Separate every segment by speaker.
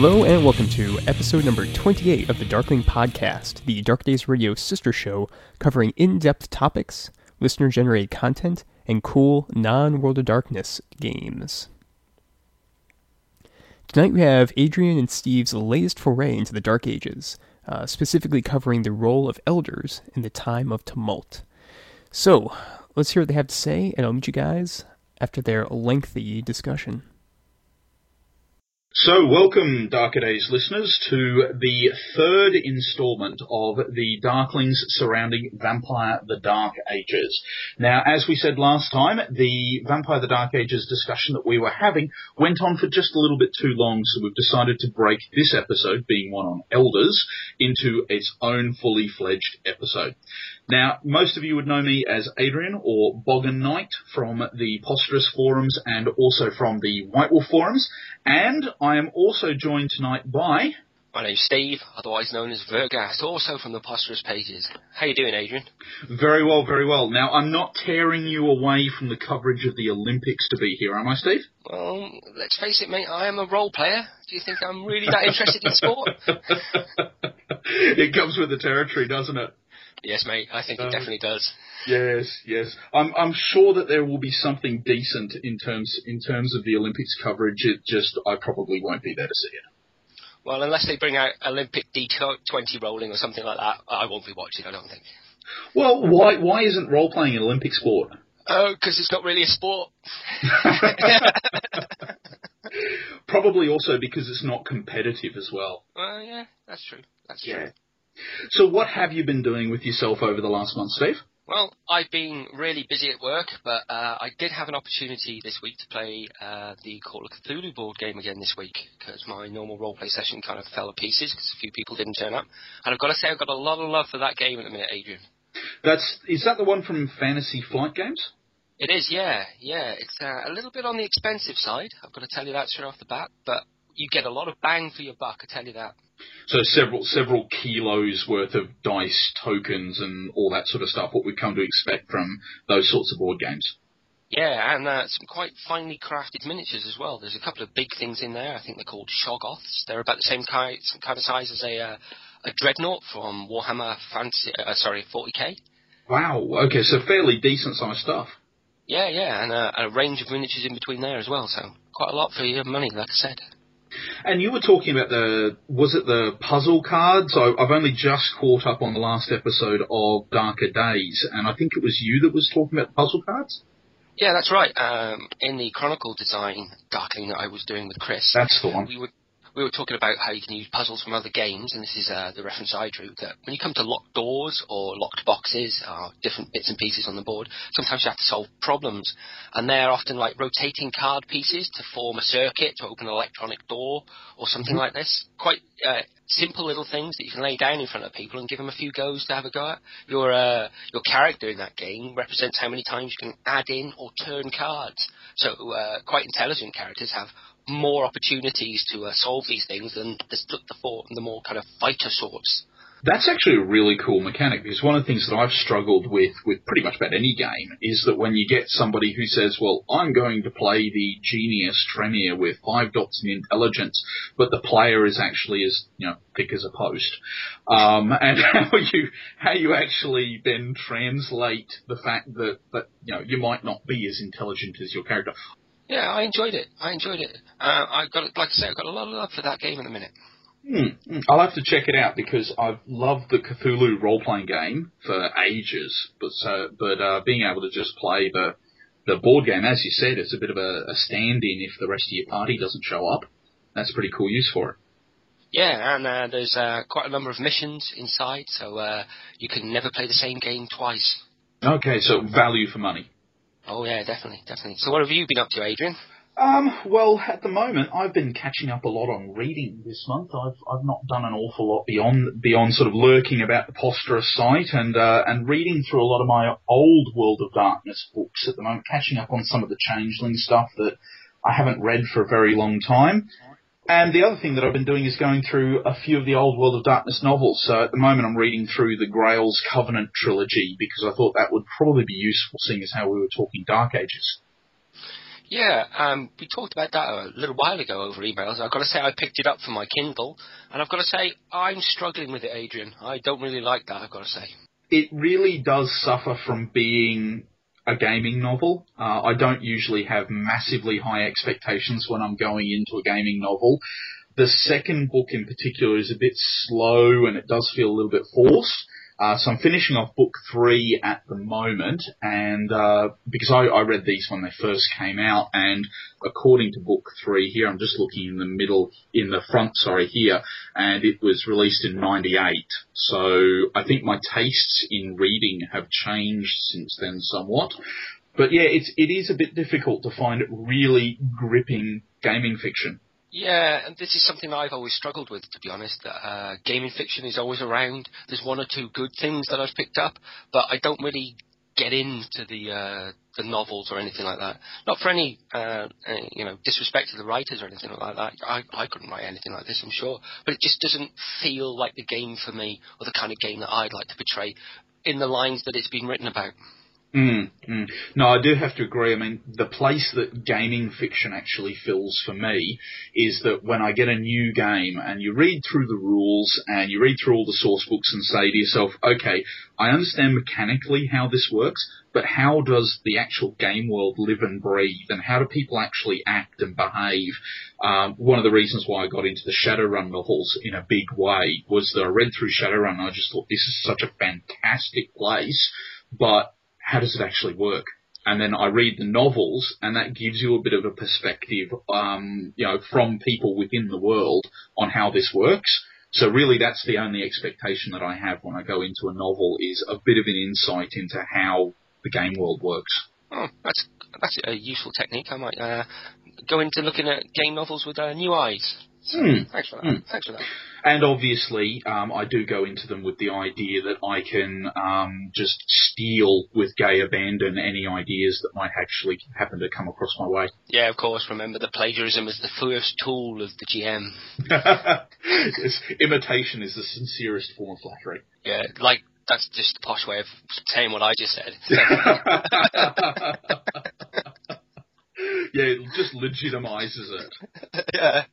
Speaker 1: Hello and welcome to episode number 28 of the Darkling Podcast, the Dark Days Radio sister show covering in depth topics, listener generated content, and cool non World of Darkness games. Tonight we have Adrian and Steve's latest foray into the Dark Ages, uh, specifically covering the role of elders in the time of tumult. So, let's hear what they have to say, and I'll meet you guys after their lengthy discussion.
Speaker 2: So, welcome, Darker Days listeners, to the third installment of the Darklings surrounding Vampire the Dark Ages. Now, as we said last time, the Vampire the Dark Ages discussion that we were having went on for just a little bit too long, so we've decided to break this episode, being one on Elders, into its own fully fledged episode. Now, most of you would know me as Adrian or Boggin Knight from the Posterous forums and also from the White Wolf forums. And I am also joined tonight by.
Speaker 3: My name's Steve, otherwise known as Vergast, also from the Posterous pages. How you doing, Adrian?
Speaker 2: Very well, very well. Now, I'm not tearing you away from the coverage of the Olympics to be here, am I, Steve?
Speaker 3: Well, let's face it, mate, I am a role player. Do you think I'm really that interested in sport?
Speaker 2: it comes with the territory, doesn't it?
Speaker 3: Yes, mate. I think it um, definitely does.
Speaker 2: Yes, yes. I'm I'm sure that there will be something decent in terms in terms of the Olympics coverage. It just I probably won't be there to see it.
Speaker 3: Well, unless they bring out Olympic D20 rolling or something like that, I won't be watching. I don't think.
Speaker 2: Well, why why isn't role playing an Olympic sport?
Speaker 3: Oh, because it's not really a sport.
Speaker 2: Probably also because it's not competitive as well.
Speaker 3: Well, yeah, that's true. That's yeah. true.
Speaker 2: So, what have you been doing with yourself over the last month, Steve?
Speaker 3: Well, I've been really busy at work, but uh, I did have an opportunity this week to play uh, the Call of Cthulhu board game again this week because my normal roleplay session kind of fell to pieces because a few people didn't turn up. And I've got to say, I've got a lot of love for that game at the minute, Adrian.
Speaker 2: That's is that the one from Fantasy Flight Games?
Speaker 3: It is, yeah, yeah. It's uh, a little bit on the expensive side. I've got to tell you that straight off the bat, but you get a lot of bang for your buck. I tell you that.
Speaker 2: So several several kilos worth of dice, tokens, and all that sort of stuff. What we've come to expect from those sorts of board games.
Speaker 3: Yeah, and uh, some quite finely crafted miniatures as well. There's a couple of big things in there. I think they're called Shoggoths. They're about the same kind, kind of size as a uh, a dreadnought from Warhammer Fantasy. Uh, sorry, 40k.
Speaker 2: Wow. Okay, so fairly decent sized stuff.
Speaker 3: Yeah, yeah, and uh, a range of miniatures in between there as well. So quite a lot for your money, like I said.
Speaker 2: And you were talking about the was it the puzzle cards? I, I've only just caught up on the last episode of Darker Days, and I think it was you that was talking about the puzzle cards.
Speaker 3: Yeah, that's right. Um, in the Chronicle design Darkling that I was doing with Chris,
Speaker 2: that's the one.
Speaker 3: We were we were talking about how you can use puzzles from other games, and this is uh, the reference I drew. That when you come to locked doors or locked boxes or different bits and pieces on the board, sometimes you have to solve problems, and they're often like rotating card pieces to form a circuit to open an electronic door or something mm-hmm. like this. Quite uh, simple little things that you can lay down in front of people and give them a few goes to have a go at. Your uh, your character in that game represents how many times you can add in or turn cards. So uh, quite intelligent characters have more opportunities to uh, solve these things than the, the, the more kind of fighter sorts.
Speaker 2: That's actually a really cool mechanic because one of the things that I've struggled with with pretty much about any game is that when you get somebody who says, "Well, I'm going to play the genius Tremere with five dots in intelligence," but the player is actually as you know thick as a post, um, and how you how you actually then translate the fact that that you know you might not be as intelligent as your character.
Speaker 3: Yeah, I enjoyed it. I enjoyed it. Uh, I've got, like I say, I've got a lot of love for that game in a minute.
Speaker 2: Hmm. I'll have to check it out because I've loved the Cthulhu role playing game for ages. But so, but uh, being able to just play the the board game, as you said, it's a bit of a, a stand in if the rest of your party doesn't show up. That's pretty cool use for it.
Speaker 3: Yeah, and uh, there's uh, quite a number of missions inside, so uh, you can never play the same game twice.
Speaker 2: Okay, so value for money.
Speaker 3: Oh yeah, definitely, definitely. So what have you been up to, Adrian?
Speaker 2: Um, well, at the moment, I've been catching up a lot on reading this month. I've I've not done an awful lot beyond beyond sort of lurking about the Posterous site and uh, and reading through a lot of my old World of Darkness books at the moment, catching up on some of the Changeling stuff that I haven't read for a very long time. And the other thing that I've been doing is going through a few of the old World of Darkness novels. So at the moment I'm reading through the Grail's Covenant trilogy because I thought that would probably be useful seeing as how we were talking Dark Ages.
Speaker 3: Yeah, um, we talked about that a little while ago over emails. I've got to say I picked it up for my Kindle, and I've got to say I'm struggling with it, Adrian. I don't really like that. I've got to say.
Speaker 2: It really does suffer from being a gaming novel. Uh, I don't usually have massively high expectations when I'm going into a gaming novel. The second book in particular is a bit slow and it does feel a little bit forced. Uh, so I'm finishing off book three at the moment, and uh, because I, I, read these when they first came out, and according to book three here, I'm just looking in the middle, in the front, sorry, here, and it was released in '98. So I think my tastes in reading have changed since then somewhat. But yeah, it's it is a bit difficult to find really gripping gaming fiction.
Speaker 3: Yeah, and this is something I've always struggled with, to be honest. Uh, gaming fiction is always around. There's one or two good things that I've picked up, but I don't really get into the uh, the novels or anything like that. Not for any uh, you know disrespect to the writers or anything like that. I I couldn't write anything like this, I'm sure, but it just doesn't feel like the game for me or the kind of game that I'd like to portray in the lines that it's been written about.
Speaker 2: Mm, mm. No, I do have to agree. I mean, the place that gaming fiction actually fills for me is that when I get a new game and you read through the rules and you read through all the source books and say to yourself, okay, I understand mechanically how this works, but how does the actual game world live and breathe and how do people actually act and behave? Um, one of the reasons why I got into the Shadowrun novels in a big way was that I read through Shadowrun and I just thought this is such a fantastic place, but how does it actually work? And then I read the novels, and that gives you a bit of a perspective, um, you know, from people within the world on how this works. So really, that's the only expectation that I have when I go into a novel is a bit of an insight into how the game world works.
Speaker 3: Oh, that's that's a useful technique. I might uh, go into looking at game novels with uh, new eyes.
Speaker 2: Hmm.
Speaker 3: Thanks for that. Hmm. Thanks for that.
Speaker 2: And obviously, um, I do go into them with the idea that I can um, just steal with gay abandon any ideas that might actually happen to come across my way.
Speaker 3: Yeah, of course. Remember, the plagiarism is the first tool of the GM.
Speaker 2: yes, imitation is the sincerest form of flattery.
Speaker 3: Yeah, like that's just the posh way of saying what I just said.
Speaker 2: yeah, it just legitimizes it.
Speaker 3: yeah.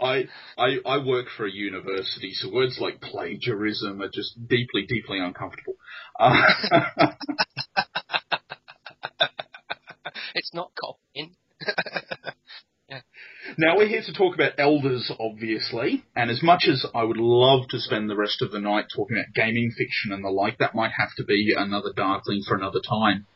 Speaker 2: I, I I work for a university, so words like plagiarism are just deeply, deeply uncomfortable. Uh,
Speaker 3: it's not copying.
Speaker 2: yeah. Now we're here to talk about elders, obviously, and as much as I would love to spend the rest of the night talking about gaming fiction and the like, that might have to be another Darkling for another time.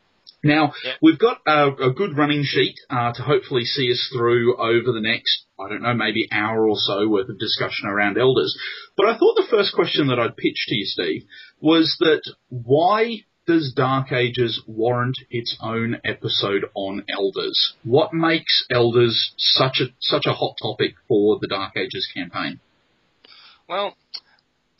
Speaker 2: Now, we've got a, a, good running sheet uh, to hopefully see us through over the next, I don't know, maybe hour or so worth of discussion around elders. But I thought the first question that I'd pitch to you, Steve, was that why does Dark Ages warrant its own episode on elders? What makes elders such a such a hot topic for the Dark Ages campaign?
Speaker 3: Well,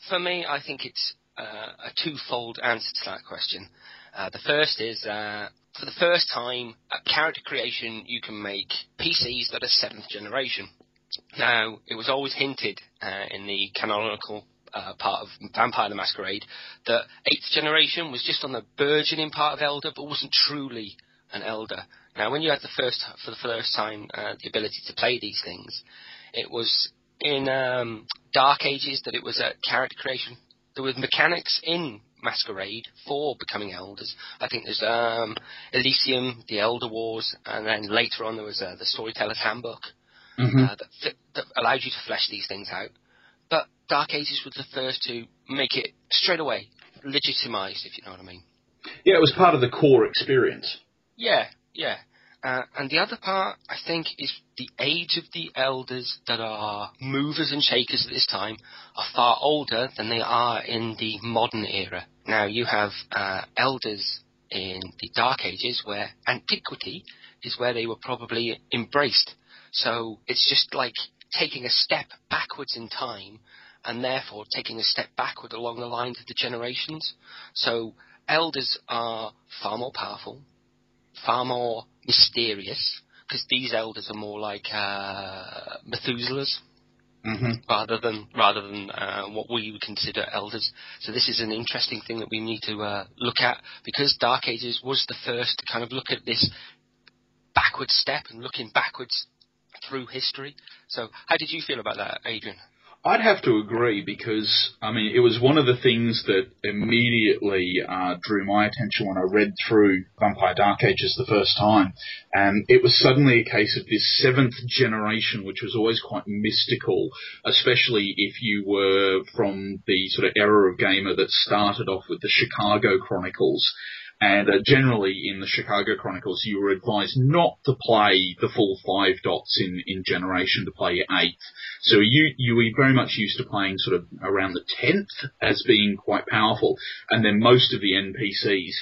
Speaker 3: for me, I think it's uh, a twofold answer to that question. Uh, the first is uh, for the first time, at character creation, you can make PCs that are seventh generation. Now, it was always hinted uh, in the canonical uh, part of Vampire the Masquerade that eighth generation was just on the burgeoning part of Elder, but wasn't truly an Elder. Now, when you had the first, for the first time, uh, the ability to play these things, it was in um, Dark Ages that it was a character creation. There were mechanics in Masquerade for becoming elders. I think there's um, Elysium, the Elder Wars, and then later on there was uh, the Storyteller's Handbook
Speaker 2: mm-hmm. uh,
Speaker 3: that, that allowed you to flesh these things out. But Dark Ages was the first to make it straight away legitimized, if you know what I mean.
Speaker 2: Yeah, it was part of the core experience.
Speaker 3: Yeah, yeah. Uh, and the other part, I think, is the age of the elders that are movers and shakers at this time are far older than they are in the modern era. Now, you have uh, elders in the Dark Ages where antiquity is where they were probably embraced. So it's just like taking a step backwards in time and therefore taking a step backward along the lines of the generations. So elders are far more powerful, far more mysterious because these elders are more like uh, Methuselahs.
Speaker 2: Mm-hmm.
Speaker 3: Rather than rather than uh, what we would consider elders, so this is an interesting thing that we need to uh, look at because Dark Ages was the first to kind of look at this backward step and looking backwards through history. So, how did you feel about that, Adrian?
Speaker 2: I'd have to agree because I mean it was one of the things that immediately uh, drew my attention when I read through Vampire Dark Ages the first time, and it was suddenly a case of this seventh generation, which was always quite mystical, especially if you were from the sort of era of gamer that started off with the Chicago Chronicles and uh, generally in the Chicago Chronicles, you were advised not to play the full five dots in, in Generation, to play eighth. So you, you were very much used to playing sort of around the tenth as being quite powerful. And then most of the NPCs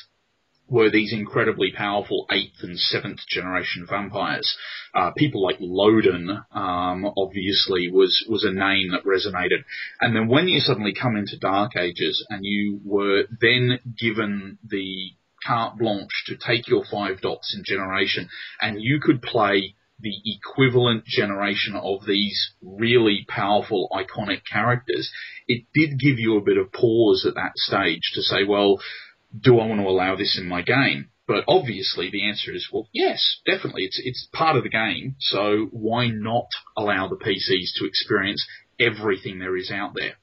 Speaker 2: were these incredibly powerful eighth and seventh generation vampires. Uh, people like Lodin, um, obviously was, was a name that resonated. And then when you suddenly come into Dark Ages and you were then given the carte blanche to take your five dots in generation and you could play the equivalent generation of these really powerful iconic characters, it did give you a bit of pause at that stage to say, well, do I want to allow this in my game? But obviously the answer is, well, yes, definitely. It's, it's part of the game. So why not allow the PCs to experience everything there is out there?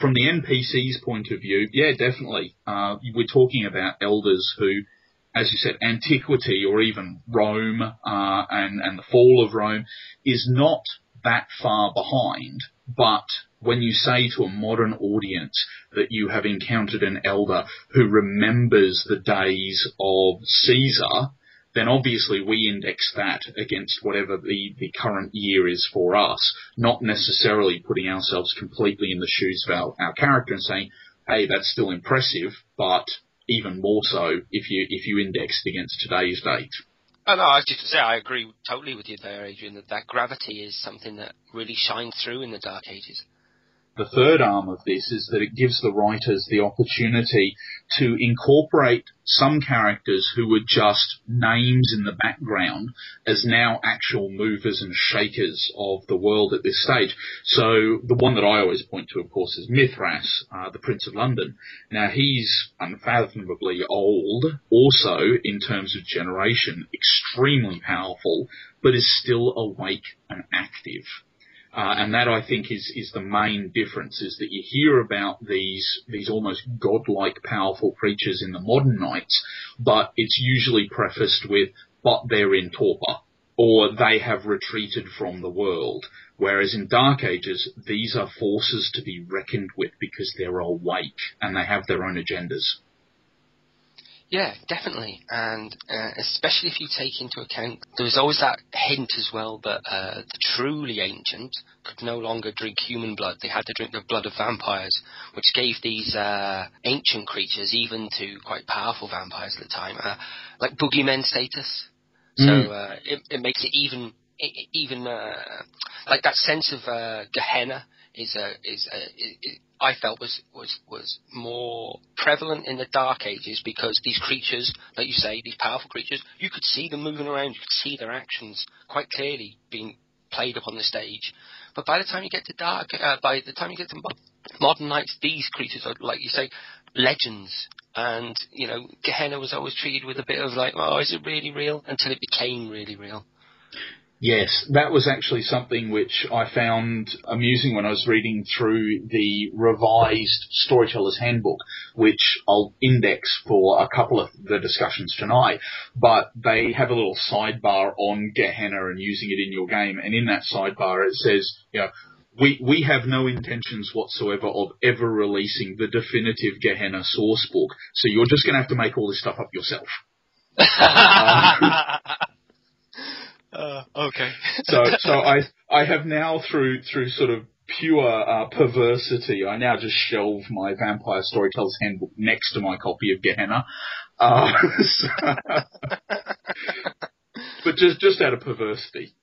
Speaker 2: From the NPC's point of view, yeah, definitely. Uh, we're talking about elders who, as you said, antiquity or even Rome uh, and and the fall of Rome is not that far behind. But when you say to a modern audience that you have encountered an elder who remembers the days of Caesar, then obviously we index that against whatever the, the current year is for us, not necessarily putting ourselves completely in the shoes of our, our character and saying, hey, that's still impressive, but even more so if you if you indexed against today's date.
Speaker 3: Oh, no, I was just to say I agree totally with you there, Adrian. That that gravity is something that really shines through in the Dark Ages.
Speaker 2: The third arm of this is that it gives the writers the opportunity to incorporate some characters who were just names in the background as now actual movers and shakers of the world at this stage. So the one that I always point to, of course, is Mithras, uh, the Prince of London. Now he's unfathomably old, also in terms of generation, extremely powerful, but is still awake and active. Uh, and that I think is, is the main difference is that you hear about these, these almost godlike powerful creatures in the modern nights, but it's usually prefaced with, but they're in torpor, or they have retreated from the world. Whereas in Dark Ages, these are forces to be reckoned with because they're awake and they have their own agendas.
Speaker 3: Yeah, definitely, and uh, especially if you take into account there was always that hint as well that uh, the truly ancient could no longer drink human blood; they had to drink the blood of vampires, which gave these uh, ancient creatures, even to quite powerful vampires at the time, uh, like boogeymen status. Mm. So uh, it, it makes it even even uh, like that sense of Gehenna is a is a, I felt was was was more prevalent in the Dark Ages because these creatures, like you say, these powerful creatures, you could see them moving around, you could see their actions quite clearly being played upon the stage. But by the time you get to Dark, uh, by the time you get to modern nights, these creatures are, like you say, legends. And you know, Gehenna was always treated with a bit of like, oh, is it really real? Until it became really real.
Speaker 2: Yes, that was actually something which I found amusing when I was reading through the revised Storyteller's Handbook, which I'll index for a couple of the discussions tonight. But they have a little sidebar on Gehenna and using it in your game, and in that sidebar it says, you know, we, we have no intentions whatsoever of ever releasing the definitive Gehenna source book, so you're just going to have to make all this stuff up yourself. um,
Speaker 3: uh, okay.
Speaker 2: so, so I, I have now through, through sort of pure uh, perversity, I now just shelve my Vampire Storyteller's Handbook next to my copy of Gehenna. Uh, so, but just, just out of perversity.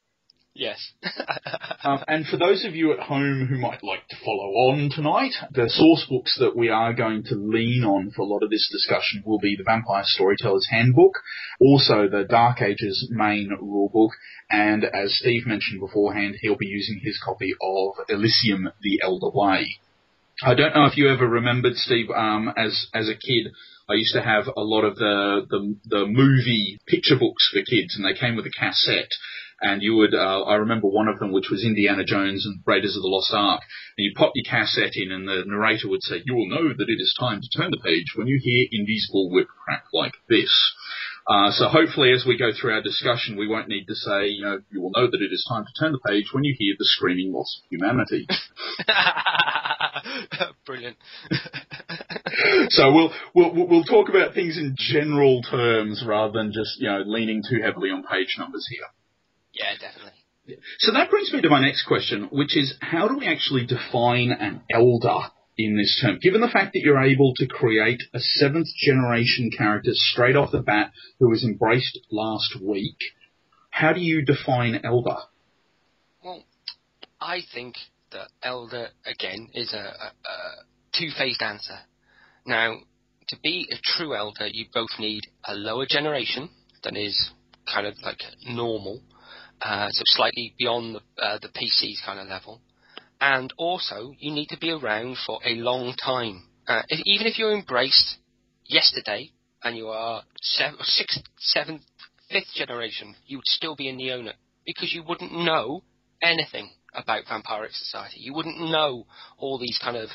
Speaker 3: Yes.
Speaker 2: um, and for those of you at home who might like to follow on tonight, the source books that we are going to lean on for a lot of this discussion will be the Vampire Storyteller's Handbook, also the Dark Ages main rulebook, and as Steve mentioned beforehand, he'll be using his copy of Elysium the Elder Wars. I don't know if you ever remembered, Steve, um, as as a kid, I used to have a lot of the, the the movie picture books for kids, and they came with a cassette. And you would, uh, I remember one of them, which was Indiana Jones and Raiders of the Lost Ark. And you pop your cassette in, and the narrator would say, "You will know that it is time to turn the page when you hear Indy's bullwhip crack like this." Uh, so hopefully, as we go through our discussion, we won't need to say, you know, you will know that it is time to turn the page when you hear the screaming loss of humanity.
Speaker 3: Brilliant.
Speaker 2: so we'll, we'll we'll talk about things in general terms rather than just you know leaning too heavily on page numbers here.
Speaker 3: Yeah, definitely.
Speaker 2: So that brings me to my next question, which is how do we actually define an elder in this term? Given the fact that you're able to create a seventh generation character straight off the bat who was embraced last week, how do you define elder?
Speaker 3: Well, I think that elder again is a, a, a two-phased answer. Now, to be a true elder, you both need a lower generation that is kind of like normal, uh, so slightly beyond the, uh, the PC's kind of level, and also you need to be around for a long time. Uh, if, even if you're embraced yesterday and you are seven, sixth, seventh, fifth generation, you would still be a owner because you wouldn't know anything about Vampiric Society. You wouldn't know all these kind of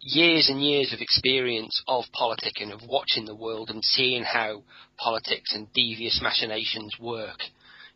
Speaker 3: years and years of experience of politics and of watching the world and seeing how politics and devious machinations work.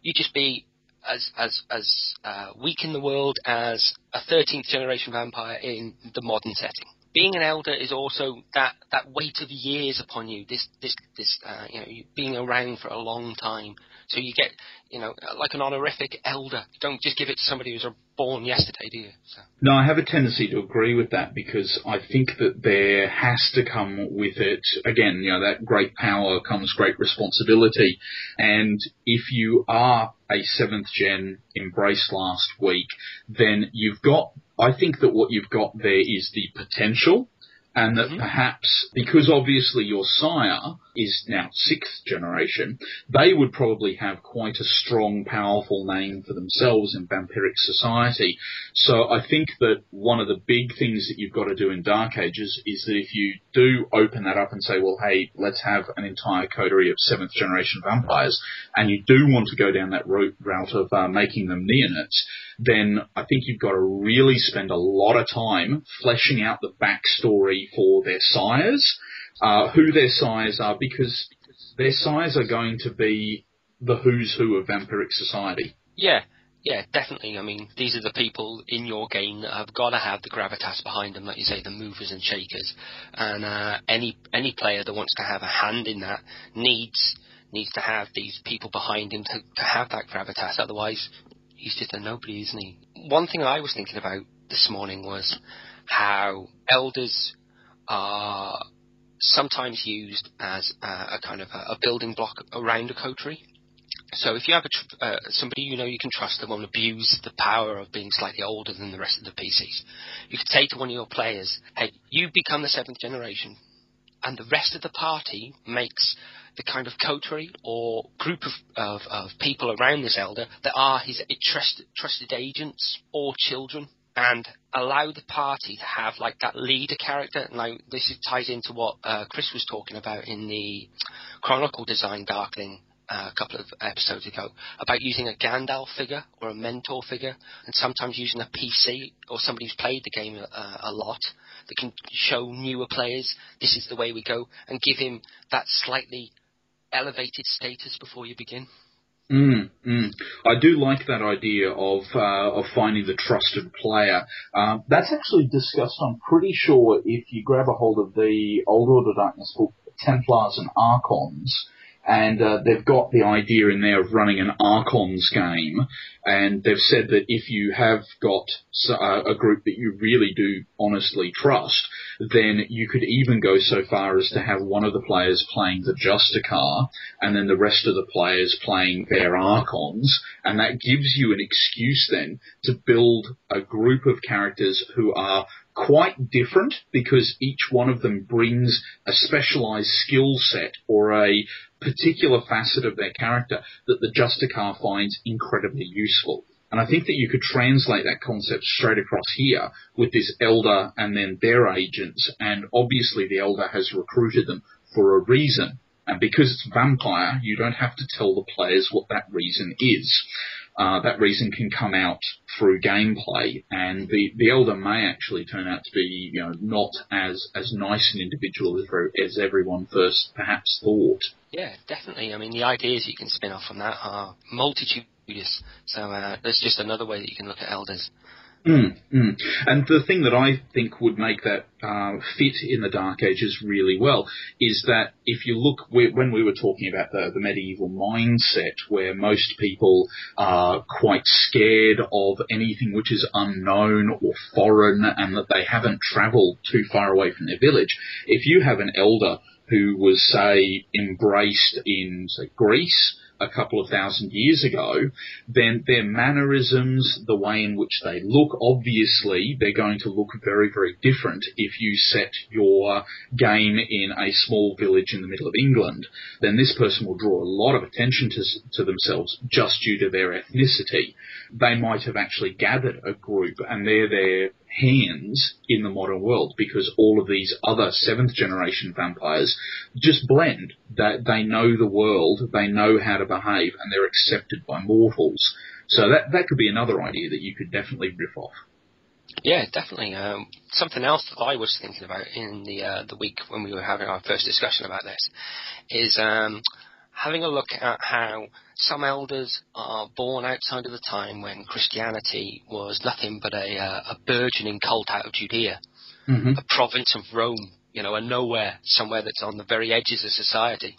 Speaker 3: You'd just be as as as uh, weak in the world as a 13th generation vampire in the modern setting. Being an elder is also that, that weight of years upon you. This this this uh, you know you being around for a long time, so you get you know like an honorific elder. You don't just give it to somebody who's born yesterday, do you? So.
Speaker 2: No, I have a tendency to agree with that because I think that there has to come with it again. You know that great power comes great responsibility, and if you are a seventh gen embrace last week, then you've got I think that what you've got there is the potential and that mm-hmm. perhaps because obviously your sire is now sixth generation, they would probably have quite a strong, powerful name for themselves in vampiric society. So I think that one of the big things that you've got to do in Dark Ages is that if you do open that up and say, well, hey, let's have an entire coterie of seventh generation vampires, and you do want to go down that route, of uh, making them neonates, then I think you've got to really spend a lot of time fleshing out the backstory for their sires, uh, who their sires are, because their sires are going to be the who's who of vampiric society.
Speaker 3: Yeah, yeah, definitely. I mean, these are the people in your game that have got to have the gravitas behind them, like you say, the movers and shakers. And uh, any any player that wants to have a hand in that needs needs to have these people behind him to, to have that gravitas. Otherwise, he's just a nobody, isn't he? One thing I was thinking about this morning was how elders are sometimes used as a, a kind of a, a, building block around a coterie. So if you have tr- uh, somebody you know you can trust that won't abuse the power of being slightly older than the rest of the PCs, you could say to one of your players, "Hey, you become the seventh generation, and the rest of the party makes the kind of coterie or group of, of, of people around this elder that are his trusted, trusted agents or children." And allow the party to have like that leader character. Now this ties into what uh, Chris was talking about in the Chronicle Design Darkling uh, a couple of episodes ago about using a Gandalf figure or a mentor figure, and sometimes using a PC or somebody who's played the game uh, a lot that can show newer players this is the way we go and give him that slightly elevated status before you begin.
Speaker 2: Mm, mm. I do like that idea of uh, of finding the trusted player. Uh, that's actually discussed. I'm pretty sure if you grab a hold of the Old World of Darkness book, Templars and Archons, and uh, they've got the idea in there of running an Archons game, and they've said that if you have got uh, a group that you really do honestly trust, then you could even go so far as to have one of the players playing the Justicar, and then the rest of the players playing their Archons, and that gives you an excuse then to build a group of characters who are quite different because each one of them brings a specialized skill set or a particular facet of their character that the Justicar finds incredibly useful. And I think that you could translate that concept straight across here with this elder and then their agents. And obviously the elder has recruited them for a reason. And because it's vampire, you don't have to tell the players what that reason is. Uh, that reason can come out through gameplay, and the, the elder may actually turn out to be, you know, not as as nice an individual as, as everyone first perhaps thought.
Speaker 3: Yeah, definitely. I mean, the ideas you can spin off from that are multitudinous. So uh, there's just another way that you can look at elders.
Speaker 2: Mm, mm. And the thing that I think would make that uh, fit in the Dark Ages really well is that if you look when we were talking about the, the medieval mindset, where most people are quite scared of anything which is unknown or foreign, and that they haven't travelled too far away from their village, if you have an elder who was say embraced in say Greece a couple of thousand years ago, then their mannerisms, the way in which they look, obviously they're going to look very, very different if you set your game in a small village in the middle of England. Then this person will draw a lot of attention to, to themselves just due to their ethnicity. They might have actually gathered a group and they're there hands in the modern world because all of these other seventh generation vampires just blend. That they know the world, they know how to behave, and they're accepted by mortals. So that that could be another idea that you could definitely riff off.
Speaker 3: Yeah, definitely. Um, something else that I was thinking about in the uh, the week when we were having our first discussion about this is um, having a look at how some elders are born outside of the time when Christianity was nothing but a, uh, a burgeoning cult out of Judea, mm-hmm. a province of Rome, you know, a nowhere, somewhere that's on the very edges of society.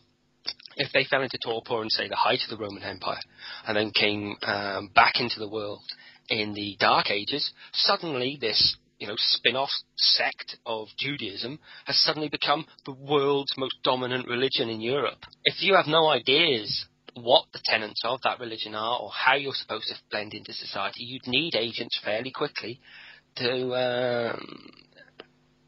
Speaker 3: If they fell into torpor in, say, the height of the Roman Empire, and then came um, back into the world in the Dark Ages, suddenly this you know, spin-off sect of Judaism has suddenly become the world's most dominant religion in Europe. If you have no ideas what the tenets of that religion are or how you're supposed to blend into society, you'd need agents fairly quickly to um,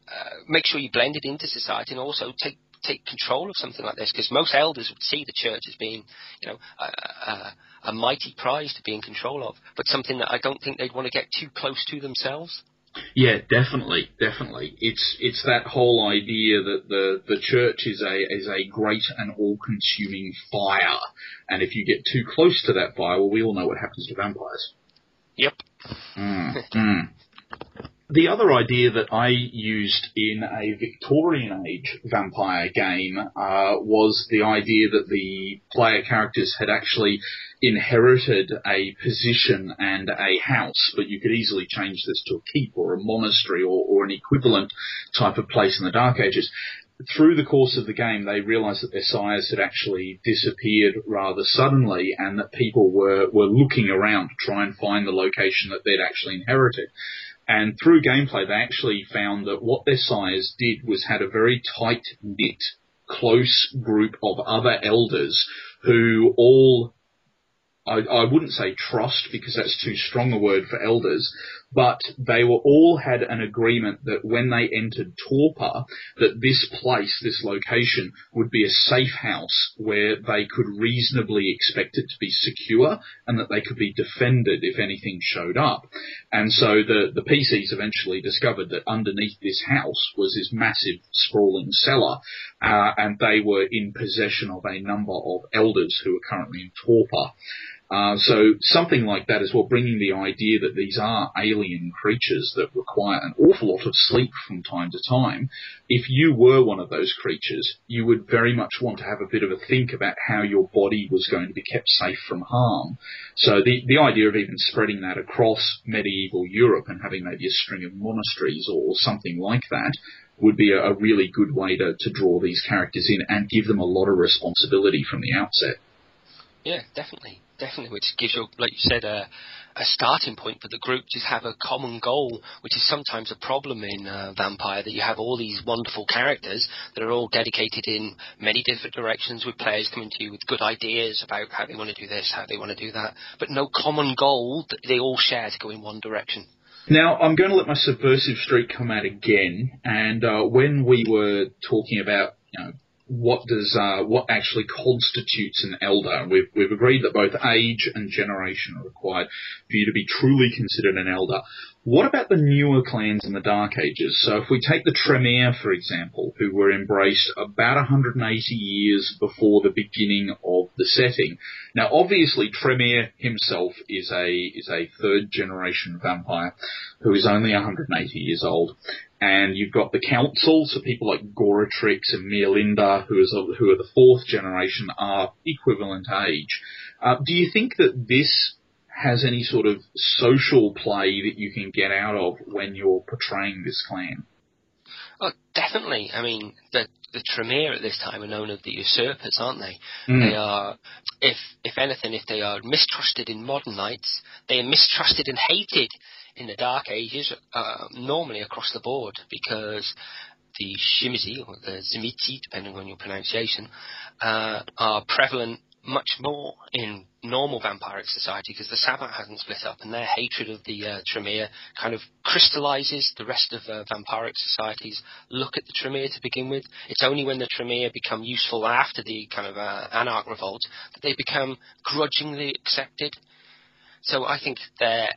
Speaker 3: uh, make sure you blend it into society and also take take control of something like this because most elders would see the church as being, you know, a, a, a mighty prize to be in control of, but something that I don't think they'd want to get too close to themselves.
Speaker 2: Yeah, definitely, definitely. It's it's that whole idea that the the church is a is a great and all-consuming fire, and if you get too close to that fire, well, we all know what happens to vampires.
Speaker 3: Yep.
Speaker 2: Mm, mm. The other idea that I used in a Victorian age vampire game uh, was the idea that the player characters had actually inherited a position and a house, but you could easily change this to a keep or a monastery or, or an equivalent type of place in the Dark Ages through the course of the game, they realised that their sires had actually disappeared rather suddenly, and that people were were looking around to try and find the location that they'd actually inherited. And through gameplay, they actually found that what their sires did was had a very tight knit, close group of other elders who all I, I, wouldn't say trust because that's too strong a word for elders, but they were all had an agreement that when they entered Torpor, that this place, this location, would be a safe house where they could reasonably expect it to be secure and that they could be defended if anything showed up. And so the, the PCs eventually discovered that underneath this house was this massive sprawling cellar, uh, and they were in possession of a number of elders who are currently in Torpor. Uh, so something like that as well, bringing the idea that these are alien creatures that require an awful lot of sleep from time to time. If you were one of those creatures, you would very much want to have a bit of a think about how your body was going to be kept safe from harm. So the, the idea of even spreading that across medieval Europe and having maybe a string of monasteries or something like that would be a, a really good way to, to draw these characters in and give them a lot of responsibility from the outset.
Speaker 3: Yeah, definitely definitely, which gives you, like you said, a, a starting point for the group. Just have a common goal, which is sometimes a problem in uh, Vampire that you have all these wonderful characters that are all dedicated in many different directions, with players coming to you with good ideas about how they want to do this, how they want to do that, but no common goal that they all share to go in one direction.
Speaker 2: Now, I'm going to let my subversive streak come out again, and uh, when we were talking about, you know, what does uh, what actually constitutes an elder. We've we've agreed that both age and generation are required for you to be truly considered an elder. What about the newer clans in the Dark Ages? So if we take the Tremere, for example, who were embraced about 180 years before the beginning of the setting. Now, obviously, Tremere himself is a is a third generation vampire who is only 180 years old, and you've got the council, so people like Goratrix and Meerlinda, who is a, who are the fourth generation, are equivalent age. Uh, do you think that this has any sort of social play that you can get out of when you're portraying this clan?
Speaker 3: Oh, definitely. I mean, the the Tremere at this time are known as the usurpers, aren't they?
Speaker 2: Mm.
Speaker 3: They are, if if anything, if they are mistrusted in modern nights, they are mistrusted and hated in the Dark Ages, uh, normally across the board, because the Shimizi or the Tzimisce, depending on your pronunciation, uh, are prevalent much more in normal vampiric society because the Sabbat hasn't split up, and their hatred of the uh, Tremere kind of crystallizes the rest of uh, vampiric societies. Look at the Tremere to begin with. It's only when the Tremere become useful after the kind of uh, Anarch revolt that they become grudgingly accepted. So I think their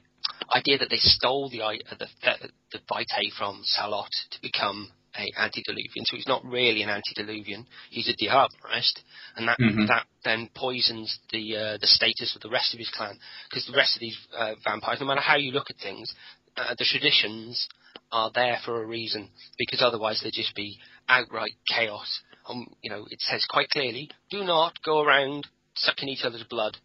Speaker 3: idea that they stole the uh, the, the, the vitae from Saulot to become a antediluvian, so he's not really an antediluvian. He's a diabolist, and that
Speaker 2: Mhm.
Speaker 3: that then poisons the uh, the status of the rest of his clan because the rest of these uh, vampires, no matter how you look at things, uh, the traditions are there for a reason because otherwise they'd just be outright chaos. Um, you know, it says quite clearly, do not go around sucking each other's blood.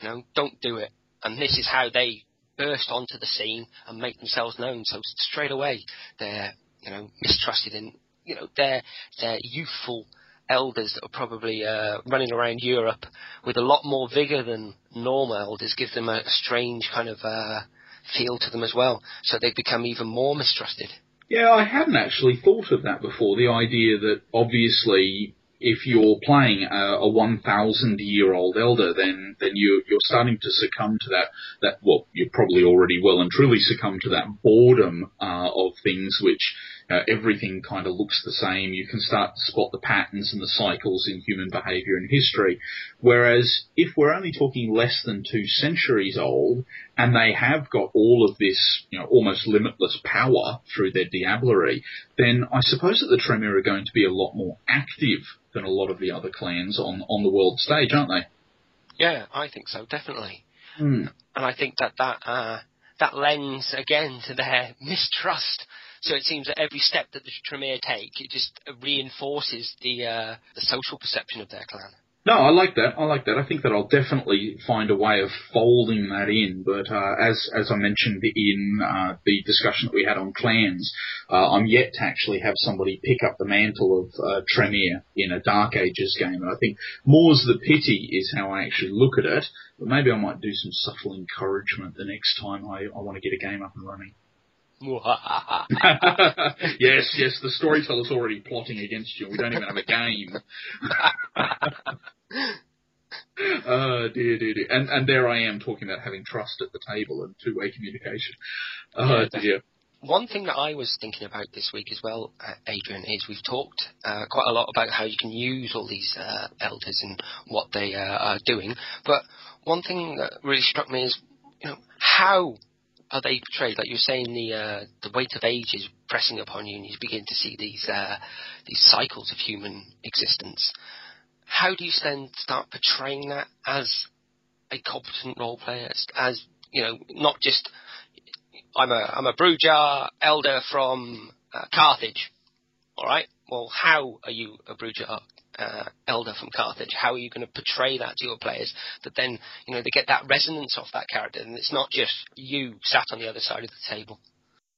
Speaker 3: You know, don't do it. And this is how they burst onto the scene and make themselves known. So straight away, they're you know mistrusted in you know they're they're youthful elders that are probably uh, running around Europe with a lot more vigor than normal elders gives them a, a strange kind of uh, feel to them as well. So they become even more mistrusted.
Speaker 2: Yeah, I hadn't actually thought of that before. The idea that obviously, if you're playing a, a 1,000 year old elder, then then you, you're starting to succumb to that. That well, you're probably already well and truly succumb to that boredom uh, of things which. Uh, everything kind of looks the same. You can start to spot the patterns and the cycles in human behaviour and history. Whereas if we're only talking less than two centuries old, and they have got all of this, you know, almost limitless power through their diablerie, then I suppose that the Tremere are going to be a lot more active than a lot of the other clans on, on the world stage, aren't they?
Speaker 3: Yeah, I think so, definitely.
Speaker 2: Hmm.
Speaker 3: And I think that that uh, that lends again to their mistrust. So it seems that every step that the Tremere take, it just reinforces the uh, the social perception of their clan.
Speaker 2: No, I like that. I like that. I think that I'll definitely find a way of folding that in. But uh, as as I mentioned in uh, the discussion that we had on clans, uh, I'm yet to actually have somebody pick up the mantle of uh, Tremere in a Dark Ages game. And I think more's the pity is how I actually look at it. But maybe I might do some subtle encouragement the next time I, I want to get a game up and running. yes, yes, the storyteller's already plotting against you. We don't even have a game. Oh dear, dear, dear. And, and there I am talking about having trust at the table and two-way communication. Oh
Speaker 3: Yeah,
Speaker 2: dear.
Speaker 3: One thing that I was thinking about this week as well, uh, Adrian, is we've talked uh, quite a lot about how you can use all these uh, elders and what they uh, are doing. But one thing that really struck me is, you know, how are they portrayed? Like you were saying, the uh, the weight of age is pressing upon you, and you begin to see these uh, these cycles of human existence. How do you then start portraying that as a competent role player, as, as you know, not just I'm a I'm a Brujah elder from uh, Carthage. All right. Well, how are you a Brujah uh, elder from Carthage? How are you going to portray that to your players? That then you know they get that resonance off that character, and it's not just you sat on the other side of the table.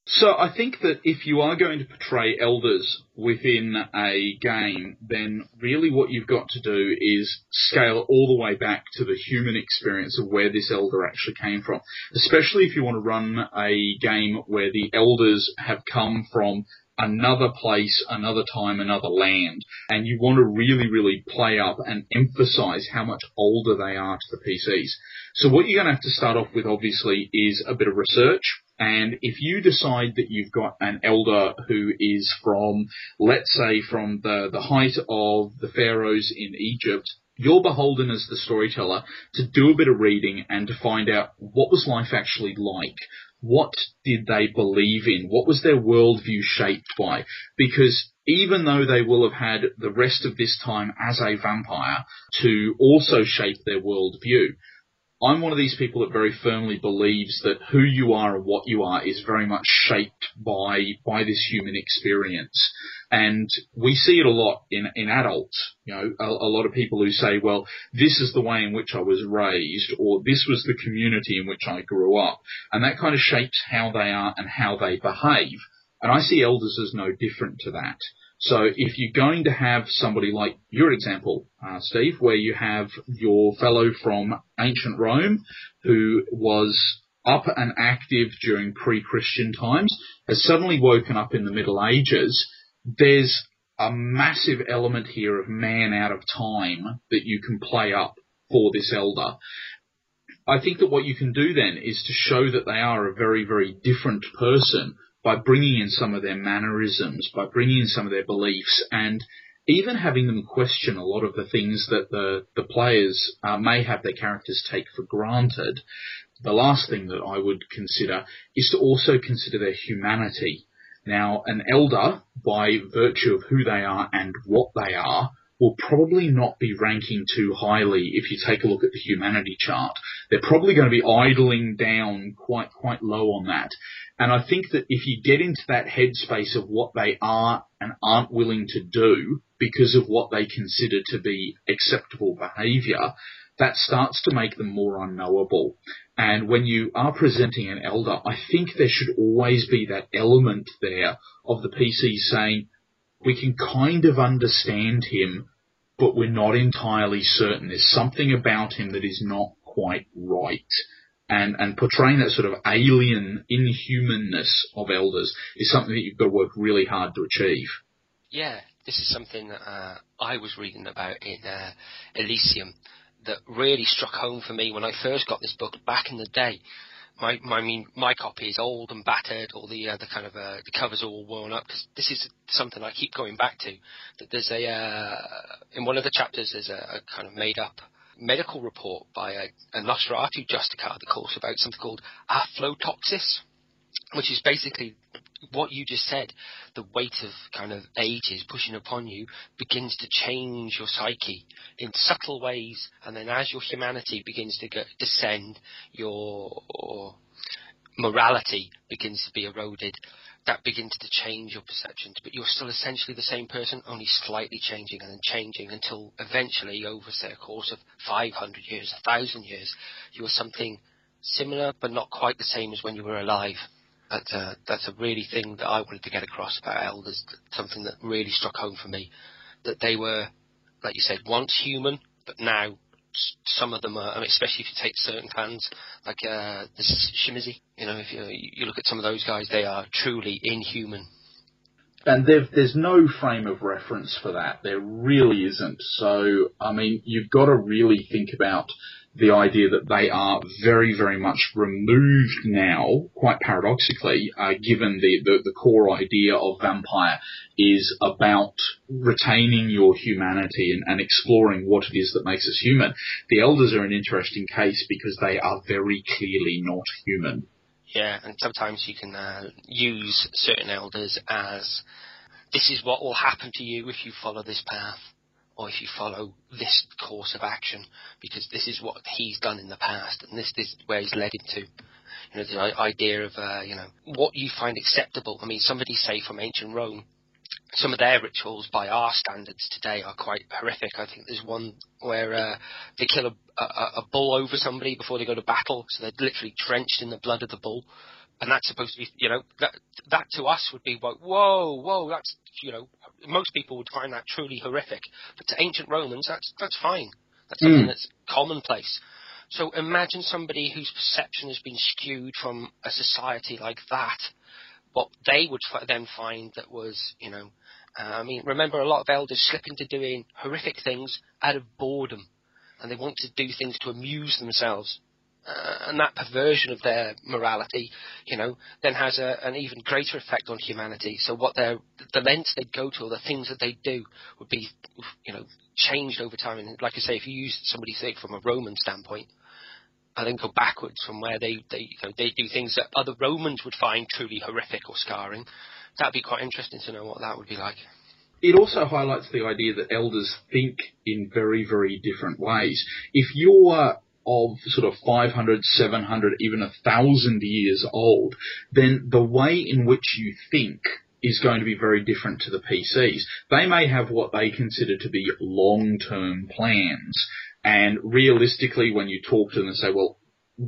Speaker 2: So I think that if you are going to portray elders within a game, then really what you've got to do is scale all the way back to the human experience of where this elder actually came from. Especially if you want to run a game where the elders have come from another place, another time, another land, and you want to really, really play up and emphasize how much older they are to the PCs. So what you're going to have to start off with, obviously, is a bit of research And if you decide that you've got an elder who is from, let's say, from the, the height of the pharaohs in Egypt, you're beholden as the storyteller to do a bit of reading and to find out what was life actually like. What did they believe in? What was their worldview shaped by? Because even though they will have had the rest of this time as a vampire to also shape their worldview, I'm one of these people that very firmly believes that who you are and what you are is very much shaped by by this human experience. And we see it a lot in, in adults. You know, a, a lot of people who say, well, this is the way in which I was raised, or this was the community in which I grew up. And that kind of shapes how they are and how they behave. And I see elders as no different to that. So if you're going to have somebody like your example, uh, Steve, where you have your fellow from ancient Rome who was up and active during pre-Christian times, has suddenly woken up in the Middle Ages, there's a massive element here of man out of time that you can play up for this elder. I think that what you can do then is to show that they are a very, very different person by bringing in some of their mannerisms, by bringing in some of their beliefs, and even having them question a lot of the things that the, the players uh, may have their characters take for granted. The last thing that I would consider is to also consider their humanity. Now, an elder, by virtue of who they are and what they are, will probably not be ranking too highly if you take a look at the humanity chart. They're probably going to be idling down quite, quite low on that. And I think that if you get into that headspace of what they are and aren't willing to do because of what they consider to be acceptable behavior, that starts to make them more unknowable. And when you are presenting an elder, I think there should always be that element there of the PC saying, we can kind of understand him, but we're not entirely certain. There's something about him that is not quite right. And, and portraying that sort of alien inhumanness of elders is something that you've got to work really hard to achieve.
Speaker 3: Yeah, this is something that uh, I was reading about in uh, Elysium that really struck home for me when I first got this book back in the day. My, my, I mean, my copy is old and battered. All the uh, the kind of uh, the covers are all worn up because this is something I keep going back to. That there's a uh, in one of the chapters there's a, a kind of made up medical report by a, a Nosferatu Justicar that calls about something called aflatoxis, which is basically what you just said, the weight of kind of ages pushing upon you begins to change your psyche in subtle ways, and then as your humanity begins to get, descend, your morality begins to be eroded. That begins to change your perceptions, but you're still essentially the same person, only slightly changing and then changing until eventually, over say a course of 500 years, 1,000 years, you are something similar but not quite the same as when you were alive that's a, that's a really thing that I wanted to get across about elders, something that really struck home for me. That they were, like you said, once human, but now some of them are, I mean, especially if you take certain clans, like uh, the Tzimisce, you know, if you, you look at some of those guys, they are truly inhuman.
Speaker 2: And there's no frame of reference for that. There really isn't. So, I mean, you've got to really think about the idea that they are very, very much removed now, quite paradoxically, uh, given the, the, the, core idea of vampire is about retaining your humanity and, and exploring what it is that makes us human. The elders are an interesting case because they are very clearly not human.
Speaker 3: Yeah, and sometimes you can uh, use certain elders as this is what will happen to you if you follow this path or if you follow this course of action, because this is what he's done in the past, and this, this is where he's led him to. You know, the idea of, uh, you know, what you find acceptable. I mean, somebody say from ancient Rome, some of their rituals by our standards today are quite horrific. I think there's one where uh, they kill a, a, a bull over somebody before they go to battle, so they're literally drenched in the blood of the bull and that's supposed to be, you know, that that to us would be like, whoa, whoa, that's, you know, most people would find that truly horrific, but to ancient Romans, that's that's fine. That's something mm. that's commonplace. So imagine somebody whose perception has been skewed from a society like that. What they would then find that was, you know, uh, I mean, remember a lot of elders slip into doing horrific things out of boredom, and they want to do things to amuse themselves uh, and that perversion of their morality, you know, then has a, an even greater effect on humanity. So what their the lengths they'd go to, or the things that they do, would be, you know, changed over time. And like I say, if you use somebody say from a Roman standpoint, and then go backwards from where they they you know, they do things that other Romans would find truly horrific or scarring, that'd be quite interesting to know what that would be like.
Speaker 2: It also highlights the idea that elders think in very, very different ways. If you're of sort of 500, 700, even a thousand years old, then the way in which you think is going to be very different to the PCs. They may have what they consider to be long-term plans. And realistically, when you talk to them and say, well,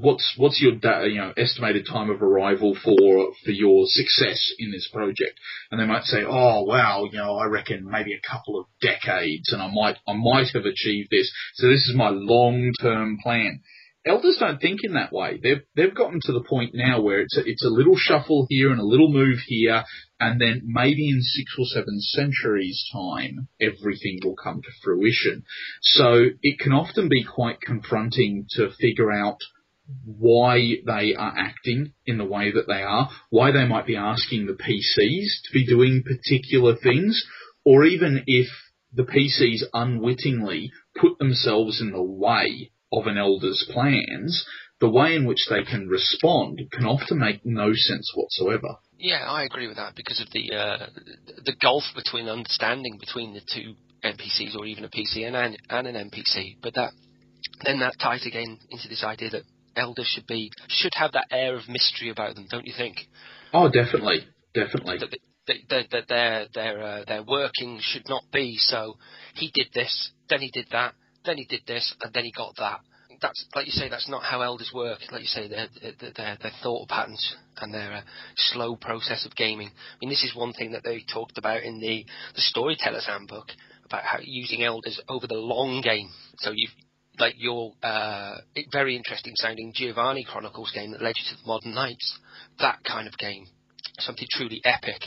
Speaker 2: what's what's your you know estimated time of arrival for for your success in this project? And they might say, oh wow, you know, I reckon maybe a couple of decades, and I might I might have achieved this. So this is my long term plan. Elders don't think in that way. They've they've gotten to the point now where it's a, it's a little shuffle here and a little move here, and then maybe in six or seven centuries time, everything will come to fruition. So it can often be quite confronting to figure out why they are acting in the way that they are, why they might be asking the PCs to be doing particular things, or even if the PCs unwittingly put themselves in the way of an elder's plans, the way in which they can respond can often make no sense whatsoever.
Speaker 3: Yeah, I agree with that because of the uh, the gulf between understanding between the two NPCs or even a PC and an, and an NPC. But that then that ties again into this idea that elders should be should have that air of mystery about them, don't you think?
Speaker 2: Oh, definitely, definitely.
Speaker 3: That, that, that their their uh, their working should not be so. He did this, then he did that, then he did this, and then he got that. That's like you say. That's not how elders work. Like you say, their their, their thought patterns and their uh, slow process of gaming. I mean, this is one thing that they talked about in the the Storyteller's Handbook about how using elders over the long game. So you've like your uh, very interesting sounding Giovanni Chronicles game that led you to the Modern Nights. That kind of game, something truly epic.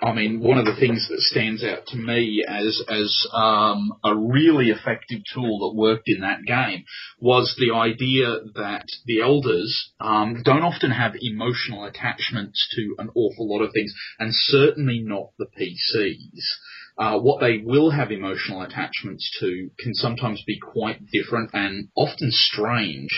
Speaker 2: I mean, one of the things that stands out to me as as um, a really effective tool that worked in that game was the idea that the elders um, don't often have emotional attachments to an awful lot of things, and certainly not the PCs uh, what they will have emotional attachments to can sometimes be quite different and often strange.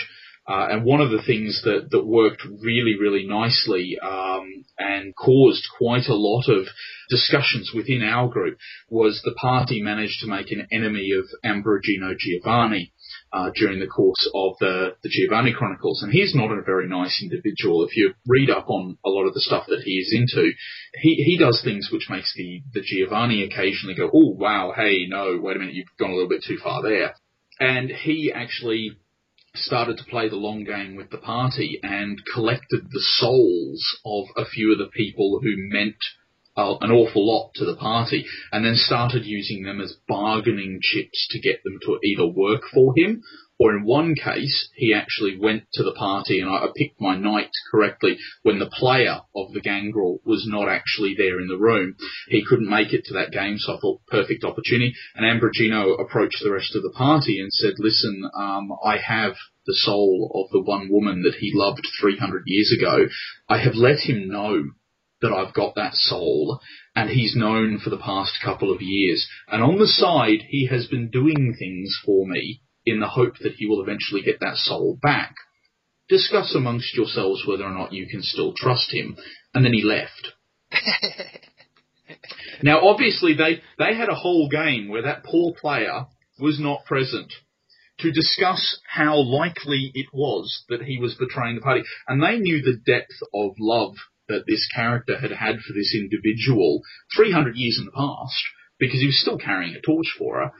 Speaker 2: Uh, and one of the things that, that worked really, really nicely um, and caused quite a lot of discussions within our group was the party managed to make an enemy of Ambrogino Giovanni uh, during the course of the, the Giovanni Chronicles. And he's not a very nice individual. If you read up on a lot of the stuff that he is into, he, he does things which makes the, the Giovanni occasionally go, oh, wow, hey, no, wait a minute, you've gone a little bit too far there. And he actually started to play the long game with the party and collected the souls of a few of the people who meant an awful lot to the party, and then started using them as bargaining chips to get them to either work for him, or in one case, he actually went to the party, and I, picked my knight correctly when the player of the gangrel was not actually there in the room. He couldn't make it to that game, so I thought perfect opportunity. And Ambrogino approached the rest of the party and said, "Listen, um, I have." The soul of the one woman that he loved 300 years ago. I have let him know that I've got that soul, and he's known for the past couple of years. And on the side, he has been doing things for me in the hope that he will eventually get that soul back. Discuss amongst yourselves whether or not you can still trust him. And then he left. now, obviously, they, they had a whole game where that poor player was not present to discuss how likely it was that he was betraying the party. And they knew the depth of love that this character had had for this individual 300 years in the past because he was still carrying a torch for her.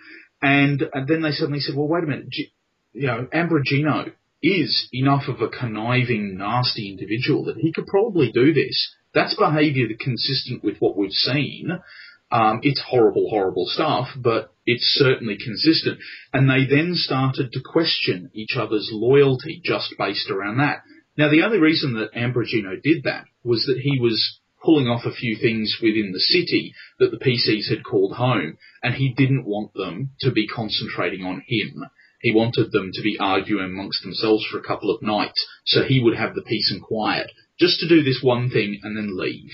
Speaker 2: And, and then they suddenly said, well, wait a minute, G- you know, Ambrogino is enough of a conniving, nasty individual that he could probably do this. That's behaviour that consistent with what we've seen. Um, it's horrible, horrible stuff, but it's certainly consistent. And they then started to question each other's loyalty just based around that. Now, the only reason that Ambrogino did that was that he was pulling off a few things within the city that the PCs had called home, and he didn't want them to be concentrating on him. He wanted them to be arguing amongst themselves for a couple of nights, so he would have the peace and quiet, just to do this one thing and then leave.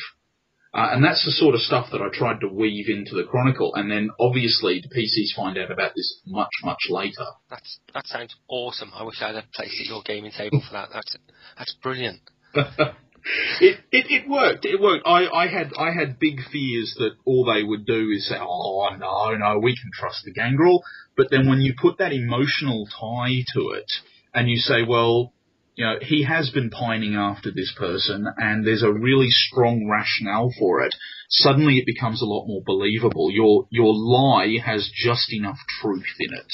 Speaker 2: Uh, and that's the sort of stuff that I tried to weave into the Chronicle, and then obviously the PCs find out about this much, much later.
Speaker 3: That's that sounds awesome. I wish I had a place at your gaming table for that. That's that's brilliant.
Speaker 2: it, it it worked. It worked. I, I had I had big fears that all they would do is say, "Oh no, no, we can trust the Gangrel." But then when you put that emotional tie to it, and you say, "Well, you know, he has been pining after this person, and there's a really strong rationale for it," suddenly it becomes a lot more believable. Your your lie has just enough truth in it.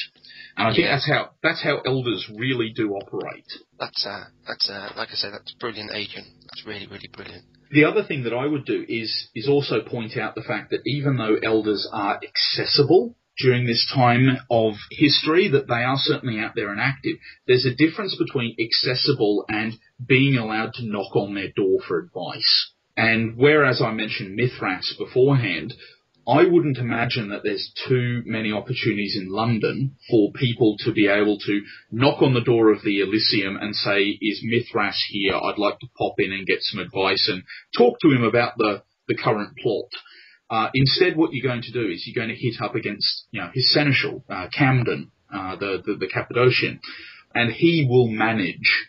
Speaker 2: And I think that's how that's how elders really do operate.
Speaker 3: That's uh, that's uh, like I said, that's brilliant, Adrian. That's really really brilliant.
Speaker 2: The other thing that I would do is is also point out the fact that even though elders are accessible during this time of history, that they are certainly out there and active. There's a difference between accessible and being allowed to knock on their door for advice. And whereas I mentioned Mithras beforehand, I wouldn't imagine that there's too many opportunities in London for people to be able to knock on the door of the Elysium and say, is Mithras here? I'd like to pop in and get some advice and talk to him about the, the current plot. Uh, instead, what you're going to do is you're going to hit up against, you know, his seneschal, uh, Camden, uh, the, the, the Cappadocian, and he will manage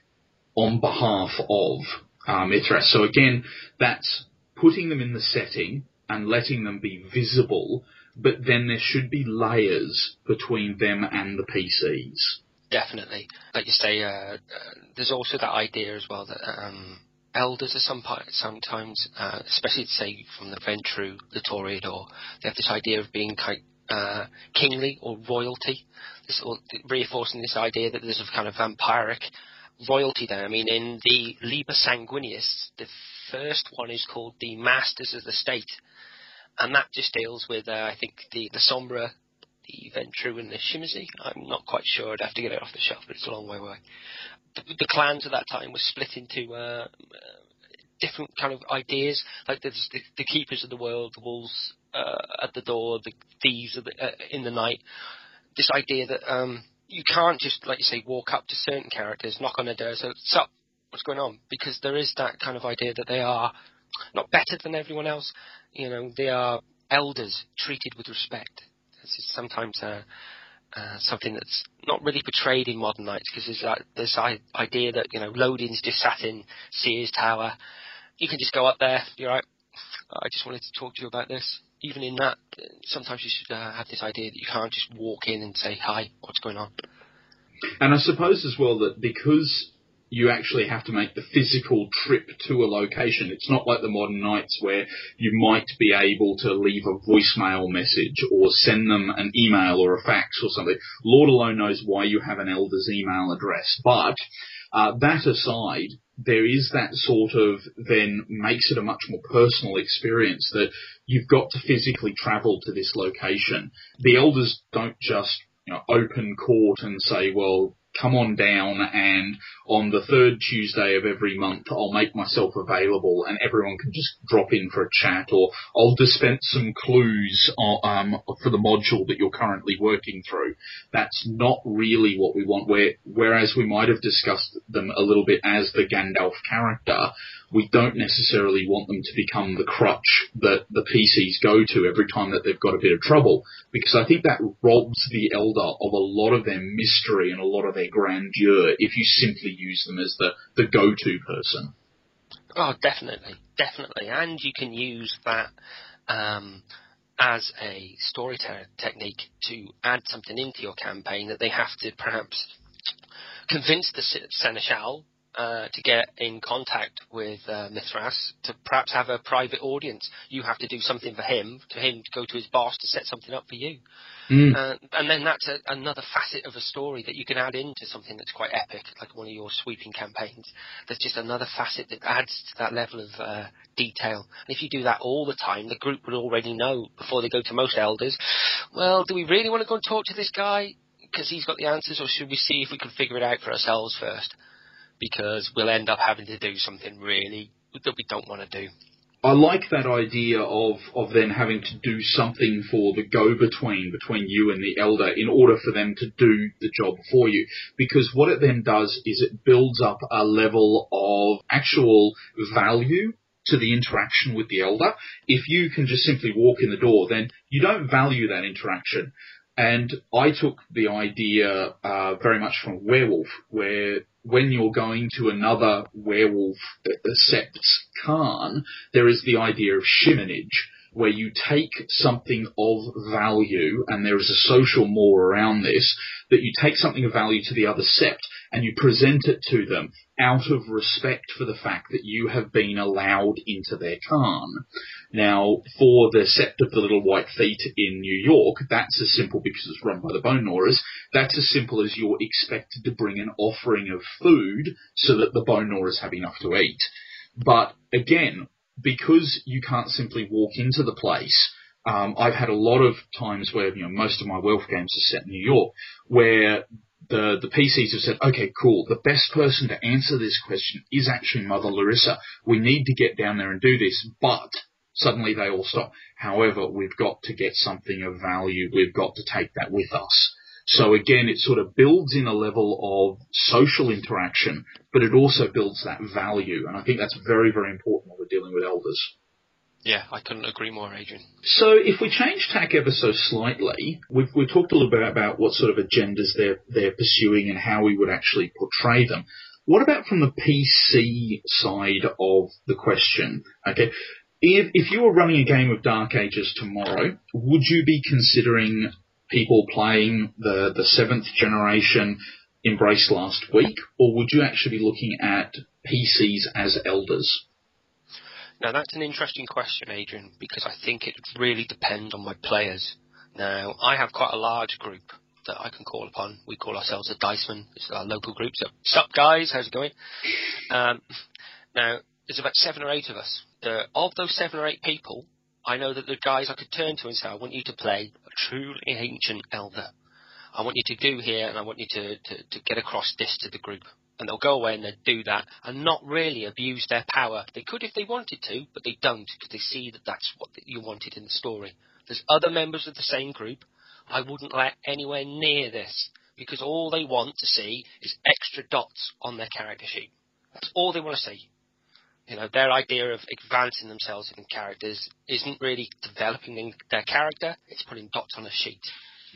Speaker 2: on behalf of uh, Mithras. So again, that's putting them in the setting and letting them be visible, but then there should be layers between them and the PCs.
Speaker 3: Definitely, like you say, uh, uh, there's also that idea as well that um, elders are some sometimes, uh, especially say from the Ventrue, the Toreador, they have this idea of being kind uh, kingly or royalty, this, or reinforcing this idea that there's a kind of vampiric royalty there. I mean, in the Liber Sanguinis, the first one is called the Masters of the State, and that just deals with, uh, I think, the the Sombra, the Ventrue, and the Tzimisce. I'm not quite sure. I'd have to get it off the shelf, but it's a long way away. The, clans at that time were split into uh, different kind of ideas, like there's the, the keepers of the world, the wolves uh, at the door, the thieves the, uh, in the night. This idea that um, you can't just, like you say, walk up to certain characters, knock on their door, say, "What's up? What's going on?" Because there is that kind of idea that they are not better than everyone else. You know, they are elders treated with respect. This is sometimes uh, uh, something that's not really portrayed in modern nights because there's this idea that you know Lodin's just sat in Sears Tower. You can just go up there. You're right. I just wanted to talk to you about this. Even in that, sometimes you should uh, have this idea that you can't just walk in and say hi. What's going on?
Speaker 2: And I suppose as well that because you actually have to make the physical trip to a location, it's not like the modern nights where you might be able to leave a voicemail message or send them an email or a fax or something. Lord alone knows why you have an elder's email address. But uh, that aside, there is that sort of then makes it a much more personal experience that you've got to physically travel to this location. The elders don't just you know, open court and say, well, come on down and on the third Tuesday of every month I'll make myself available and everyone can just drop in for a chat or I'll dispense some clues uh, um, for the module that you're currently working through. That's not really what we want. Where, whereas we might have discussed them a little bit as the Gandalf character, we don't necessarily want them to become the crutch that the PCs go to every time that they've got a bit of trouble, because I think that robs the Elder of a lot of their mystery and a lot of their grandeur if you simply use them as the, the go-to person.
Speaker 3: Oh, definitely, definitely, and you can use that um, as a storytelling technique to add something into your campaign that they have to perhaps convince the seneschal uh, to get in contact with uh, Mithras to perhaps have a private audience. You have to do something for him, to him to go to his boss to set something up for you.
Speaker 2: Mm.
Speaker 3: Uh, and then that's a, another facet of a story that you can add into something that's quite epic, like one of your sweeping campaigns. There's just another facet that adds to that level of uh, detail. And if you do that all the time, the group would already know before they go to most elders, well, do we really want to go and talk to this guy because he's got the answers, or should we see if we can figure it out for ourselves first? Because we'll end up having to do something really that we don't want to do.
Speaker 2: I like that idea of, of then having to do something for the go-between between you and the elder in order for them to do the job for you. Because what it then does is it builds up a level of actual value to the interaction with the elder. If you can just simply walk in the door, then you don't value that interaction. And I took the idea uh, very much from Werewolf, where when you're going to another werewolf sept's caern, there is the idea of chiminage, where you take something of value, and there is a social more around this, that you take something of value to the other sept and you present it to them out of respect for the fact that you have been allowed into their caern. Now, for the Sept of the Little White Feet in New York, that's as simple because it's run by the Bone Gnawers. That's as simple as you're expected to bring an offering of food so that the Bone Gnawers have enough to eat. But again, because you can't simply walk into the place, um, I've had a lot of times where you know most of my wealth games are set in New York, where the, the PCs have said, okay, cool, the best person to answer this question is actually Mother Larissa. We need to get down there and do this, but suddenly they all stop. However, we've got to get something of value. We've got to take that with us. So again, it sort of builds in a level of social interaction, but it also builds that value. And I think that's very, very important when we're dealing with elders.
Speaker 3: Yeah, I couldn't agree more, Adrian.
Speaker 2: So if we change tack ever so slightly, we've, we've talked a little bit about what sort of agendas they're, they're pursuing and how we would actually portray them. What about from the PC side of the question? Okay. If, if you were running a game of Dark Ages tomorrow, would you be considering people playing the, the seventh generation Embrace last week, or would you actually be looking at PCs as elders?
Speaker 3: Now that's an interesting question, Adrian, because I think it really depends on my players. Now I have quite a large group that I can call upon. We call ourselves a Diceman. It's our local group. So, sup guys, how's it going? Um, now there's about seven or eight of us. The, of those seven or eight people, I know that the guys I could turn to and say, I want you to play a truly ancient elder. I want you to do here, and I want you to, to, to get across this to the group and they'll go away and they'll do that and not really abuse their power. They could if they wanted to, but they don't because they see that that's what you wanted in the story. There's other members of the same group. I wouldn't let anywhere near this because all they want to see is extra dots on their character sheet. That's all they want to see. You know, their idea of advancing themselves in characters isn't really developing their character, it's putting dots on a sheet.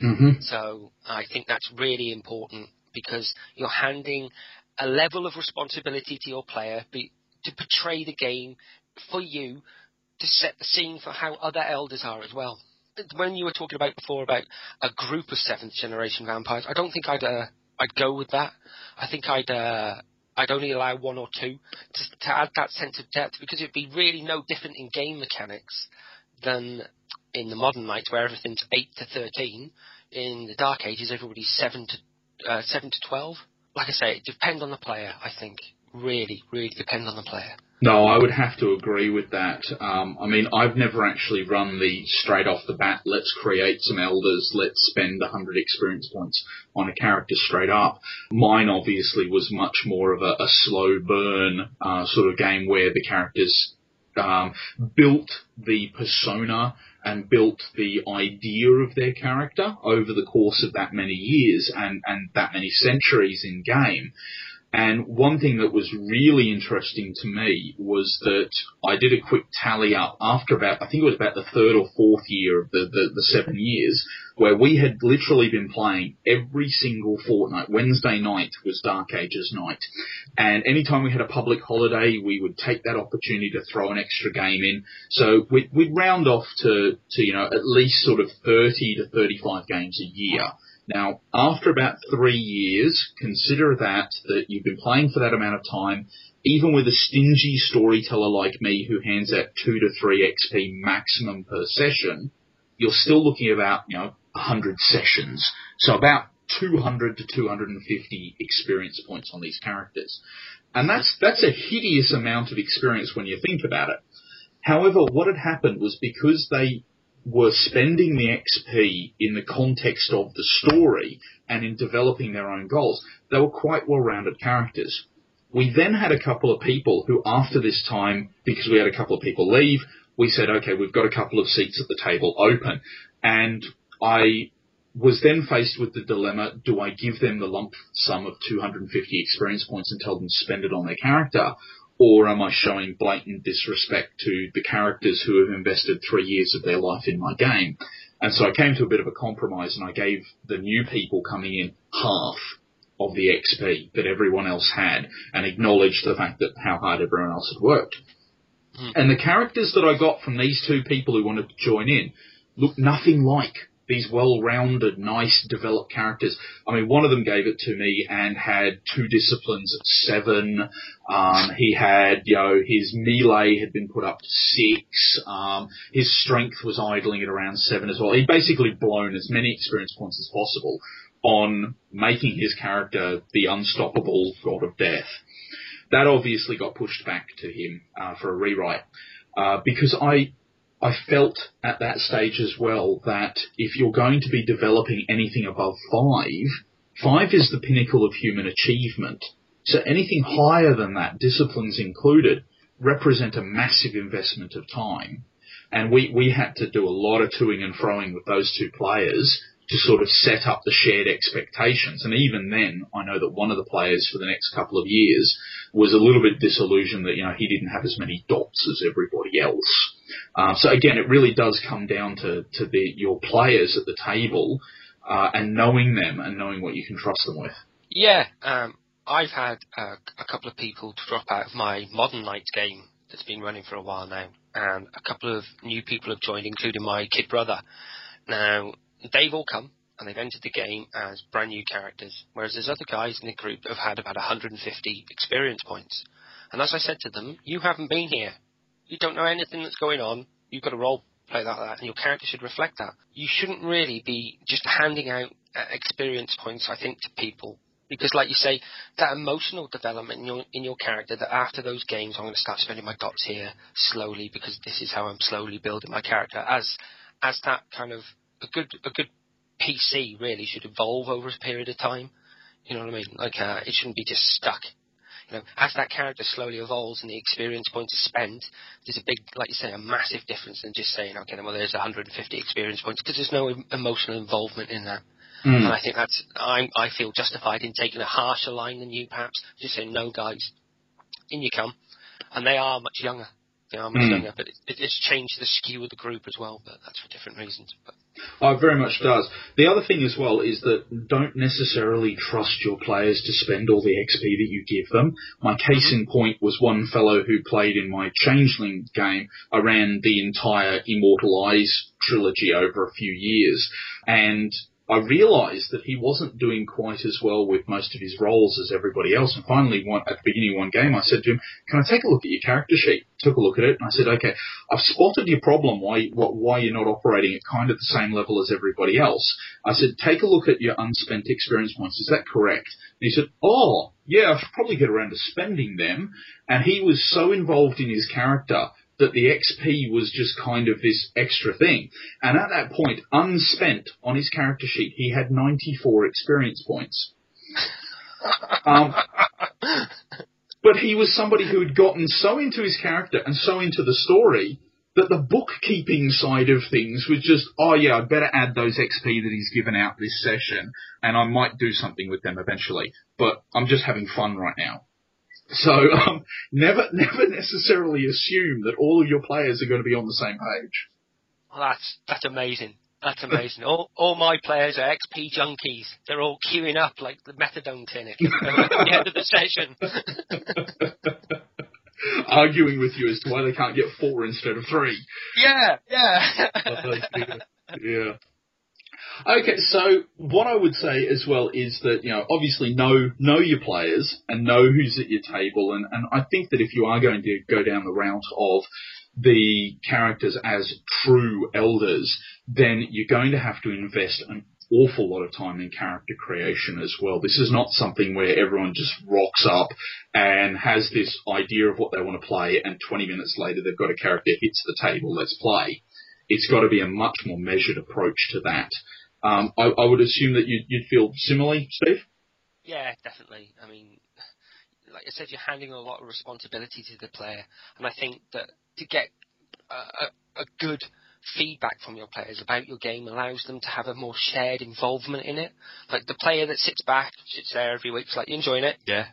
Speaker 2: Mm-hmm.
Speaker 3: So I think that's really important because you're handing a level of responsibility to your player be, to portray the game for you to set the scene for how other elders are as well. When you were talking about before about a group of seventh generation vampires, I don't think I'd uh, I'd go with that. I think I'd uh, I'd only allow one or two to, to add that sense of depth because it'd be really no different in game mechanics than in the modern nights where everything's eight to thirteen. In the Dark Ages, everybody's seven to uh, seven to twelve like I say, it depends on the player. I think really, really depends on the player.
Speaker 2: No, I would have to agree with that. Um, I mean, I've never actually run the straight off the bat, let's create some elders, let's spend 100 experience points on a character straight up. Mine obviously was much more of a, a slow burn uh, sort of game where the characters um, built the persona and built the idea of their character over the course of that many years and, and that many centuries in game. And one thing that was really interesting to me was that I did a quick tally up after about, I think it was about the third or fourth year of the, the, the seven years, where we had literally been playing every single fortnight. Wednesday night was Dark Ages night. And anytime we had a public holiday, we would take that opportunity to throw an extra game in. So we'd, we'd round off to, to, you know, at least sort of 30 to 35 games a year. Now, after about three years, consider that, that you've been playing for that amount of time, even with a stingy storyteller like me who hands out two to three XP maximum per session, you're still looking about, you know, 100 sessions. So about 200 to 250 experience points on these characters. And that's, that's a hideous amount of experience when you think about it. However, what had happened was because they were spending the XP in the context of the story and in developing their own goals, they were quite well-rounded characters. We then had a couple of people who, after this time, because we had a couple of people leave, we said, okay, we've got a couple of seats at the table open. And I was then faced with the dilemma, do I give them the lump sum of 250 experience points and tell them to spend it on their character? Or am I showing blatant disrespect to the characters who have invested three years of their life in my game? And so I came to a bit of a compromise and I gave the new people coming in half of the XP that everyone else had and acknowledged the fact that how hard everyone else had worked. Mm. And the characters that I got from these two people who wanted to join in looked nothing like these well-rounded, nice, developed characters. I mean, one of them gave it to me and had two disciplines at seven. Um, he had, you know, his melee had been put up to six. Um, his strength was idling at around seven as well. He'd basically blown as many experience points as possible on making his character the unstoppable god of death. That obviously got pushed back to him uh, for a rewrite uh, because I I felt at that stage as well that if you're going to be developing anything above five, five is the pinnacle of human achievement. So anything higher than that, disciplines included, represent a massive investment of time. And we, we had to do a lot of toing and froing with those two players to sort of set up the shared expectations. And even then, I know that one of the players for the next couple of years was a little bit disillusioned that, you know, he didn't have as many dots as everybody else. Um, so again, it really does come down to, to the, your players at the table, uh, and knowing them and knowing what you can trust them with.
Speaker 3: Yeah, um, I've had uh, a couple of people drop out of my Modern Nights game that's been running for a while now, and a couple of new people have joined, including my kid brother. Now, they've all come and they've entered the game as brand new characters, whereas there's other guys in the group that have had about 150 experience points. And as I said to them, you haven't been here. You don't know anything that's going on. You've got a role play like that, and your character should reflect that. You shouldn't really be just handing out uh, experience points, I think, to people. Because, like you say, that emotional development in your in your character. That after those games, I'm going to start spending my dots here slowly because this is how I'm slowly building my character. As as that kind of a good a good PC really should evolve over a period of time. You know what I mean? Like uh, it shouldn't be just stuck. You know, as that character slowly evolves and the experience points are spent, there's a big, like you say, a massive difference than just saying, okay, well, there's 150 experience points because there's no emotional involvement in that. Mm. And I think that's, I, I feel justified in taking a harsher line than you, perhaps. Just saying, no, guys, in you come. And they are much younger. They are much mm. younger, but it, it's changed the skew of the group as well, but that's for different reasons. But.
Speaker 2: Oh, it very much does. The other thing as well is that don't necessarily trust your players to spend all the XP that you give them. My case in point was one fellow who played in my Changeling game. I ran the entire Immortal Eyes trilogy over a few years, and I realised that he wasn't doing quite as well with most of his roles as everybody else. And finally, one, at the beginning of one game, I said to him, "Can I take a look at your character sheet?" Took a look at it, and I said, "Okay, I've spotted your problem. Why why you're not operating at kind of the same level as everybody else?" I said, "Take a look at your unspent experience points. Is that correct?" And he said, "Oh, yeah, I should probably get around to spending them." And he was so involved in his character that the XP was just kind of this extra thing. And at that point, unspent on his character sheet, he had 94 experience points. Um, but he was somebody who had gotten so into his character and so into the story that the bookkeeping side of things was just, oh yeah, I'd better add those XP that he's given out this session, and I might do something with them eventually. But I'm just having fun right now. So um, never, never necessarily assume that all of your players are going to be on the same page.
Speaker 3: Well, that's that's amazing. That's amazing. all, all my players are XP junkies. They're all queuing up like the methadone clinic at the end of the session.
Speaker 2: Arguing with you as to why they can't get four instead of three.
Speaker 3: Yeah, yeah.
Speaker 2: yeah. Okay, so what I would say as well is that, you know, obviously know, know your players and know who's at your table. And, and I think that if you are going to go down the route of the characters as true elders, then you're going to have to invest an awful lot of time in character creation as well. This is not something where everyone just rocks up and has this idea of what they want to play and 20 minutes later they've got a character hits the table, let's play. It's got to be a much more measured approach to that. Um, I, I, would assume that you'd, you'd, feel similarly, Steve.
Speaker 3: Yeah, definitely. I mean, like I said, you're handing a lot of responsibility to the player, and I think that to get a, a, a good feedback from your players about your game allows them to have a more shared involvement in it. Like the player that sits back, sits there every week, like, you enjoying it? Yeah.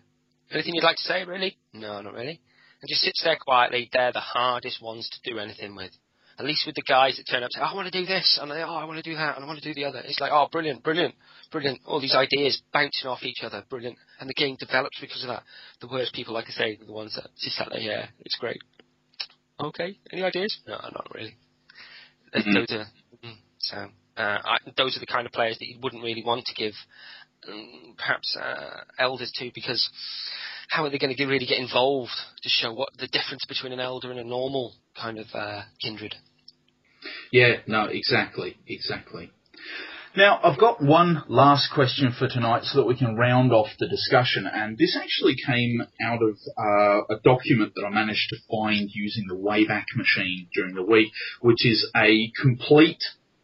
Speaker 3: Anything you'd like to say, really? No, not really. And just sits there quietly, they're the hardest ones to do anything with. At least with the guys that turn up and say, oh, I want to do this, and they, oh, I want to do that, and I want to do the other. It's like, oh, brilliant, brilliant, brilliant. All these ideas bouncing off each other, brilliant. And the game develops because of that. The worst people, like I say, are the ones that just sat there, yeah, it's great. Okay, any ideas? No, not really. Mm-hmm. Those are, mm, so, uh, I, those are the kind of players that you wouldn't really want to give um, perhaps uh, elders to because how are they going to really get involved to show what the difference between an elder and a normal kind of uh, kindred?
Speaker 2: Yeah, no, exactly, exactly. Now, I've got one last question for tonight so that we can round off the discussion, and this actually came out of uh, a document that I managed to find using the Wayback Machine during the week, which is a complete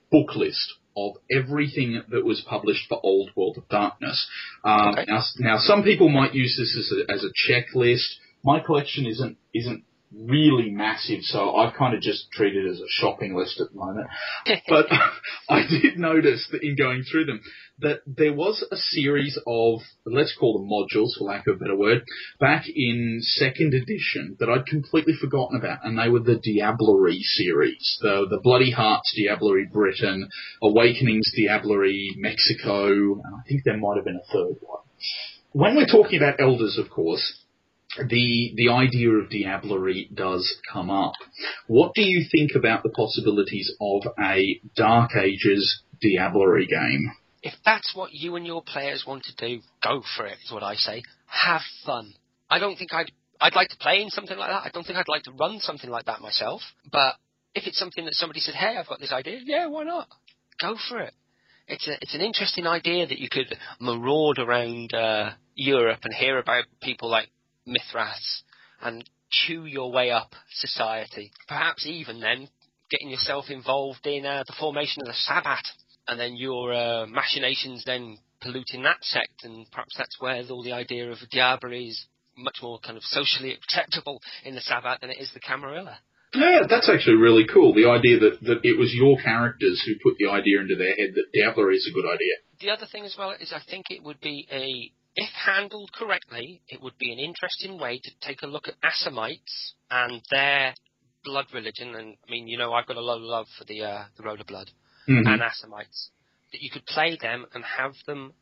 Speaker 2: book list of everything that was published for Old World of Darkness. Um, okay. now, now, some people might use this as a, as a checklist. My collection isn't isn't really massive, so I kind of just treat it as a shopping list at the moment. but I did notice that in going through them that there was a series of, let's call them modules for lack of a better word, back in second edition that I'd completely forgotten about, and they were the Diablerie series, the the Bloody Hearts Diablerie Britain, Awakenings Diablerie Mexico, and I think there might have been a third one. When we're talking about elders, of course, the the idea of diablerie does come up. What do you think about the possibilities of a Dark Ages diablerie game?
Speaker 3: If that's what you and your players want to do, go for it. Is what I say. Have fun. I don't think I'd I'd like to play in something like that. I don't think I'd like to run something like that myself. But if it's something that somebody said, "Hey, I've got this idea," yeah, why not? Go for it. It's a, it's an interesting idea that you could maraud around uh, Europe and hear about people like Mithras and chew your way up society. Perhaps even then getting yourself involved in uh, the formation of the Sabbat, and then your uh, machinations then polluting that sect, and perhaps that's where all the idea of Diablerie is much more kind of socially acceptable in the Sabbat than it is the Camarilla.
Speaker 2: Yeah, that's actually really cool. The idea that, that it was your characters who put the idea into their head that Diablerie is a good idea.
Speaker 3: The other thing as well is I think it would be a if handled correctly, it would be an interesting way to take a look at Assamites and their blood religion. And I mean, you know, I've got a lot of love for the uh, the Road of Blood mm-hmm. and Assamites. That you could play them and have them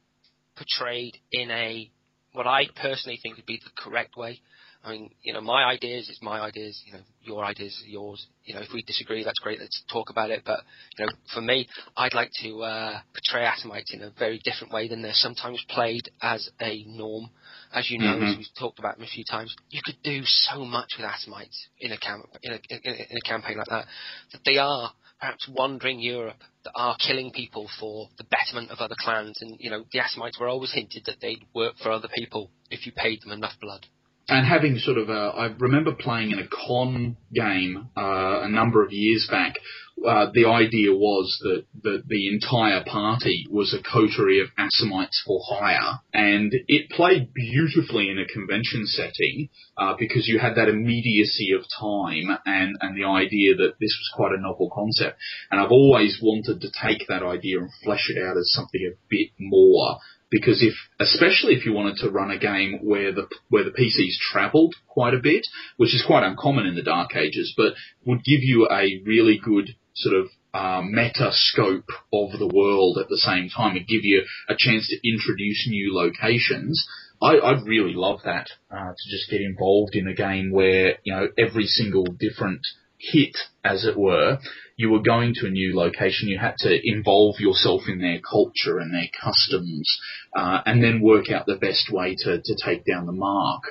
Speaker 3: portrayed in a what I personally think would be the correct way. I mean, you know, my ideas is my ideas. You know, your ideas are yours. You know, if we disagree, that's great. Let's talk about it. But you know, for me, I'd like to uh, portray Assamites in a very different way than they're sometimes played as a norm. As you know, mm-hmm. as we've talked about them a few times, you could do so much with Assamites in a, camp- in a, in a, in a campaign like that. That they are perhaps wandering Europe that are killing people for the betterment of other clans. And, you know, the Assamites were always hinted that they'd work for other people if you paid them enough blood
Speaker 2: and having sort of a, I remember playing in a con game uh, a number of years back. Uh, the idea was that, that the entire party was a coterie of Assamites for hire, and it played beautifully in a convention setting uh, because you had that immediacy of time and, and the idea that this was quite a novel concept. And I've always wanted to take that idea and flesh it out as something a bit more because if, especially if you wanted to run a game where the where the PCs travelled quite a bit, which is quite uncommon in the Dark Ages, but would give you a really good sort of uh, meta scope of the world at the same time and give you a chance to introduce new locations. I, I'd really love that uh, to just get involved in a game where you know every single different hit, as it were, you were going to a new location, you had to involve yourself in their culture and their customs, uh, and then work out the best way to, to take down the mark.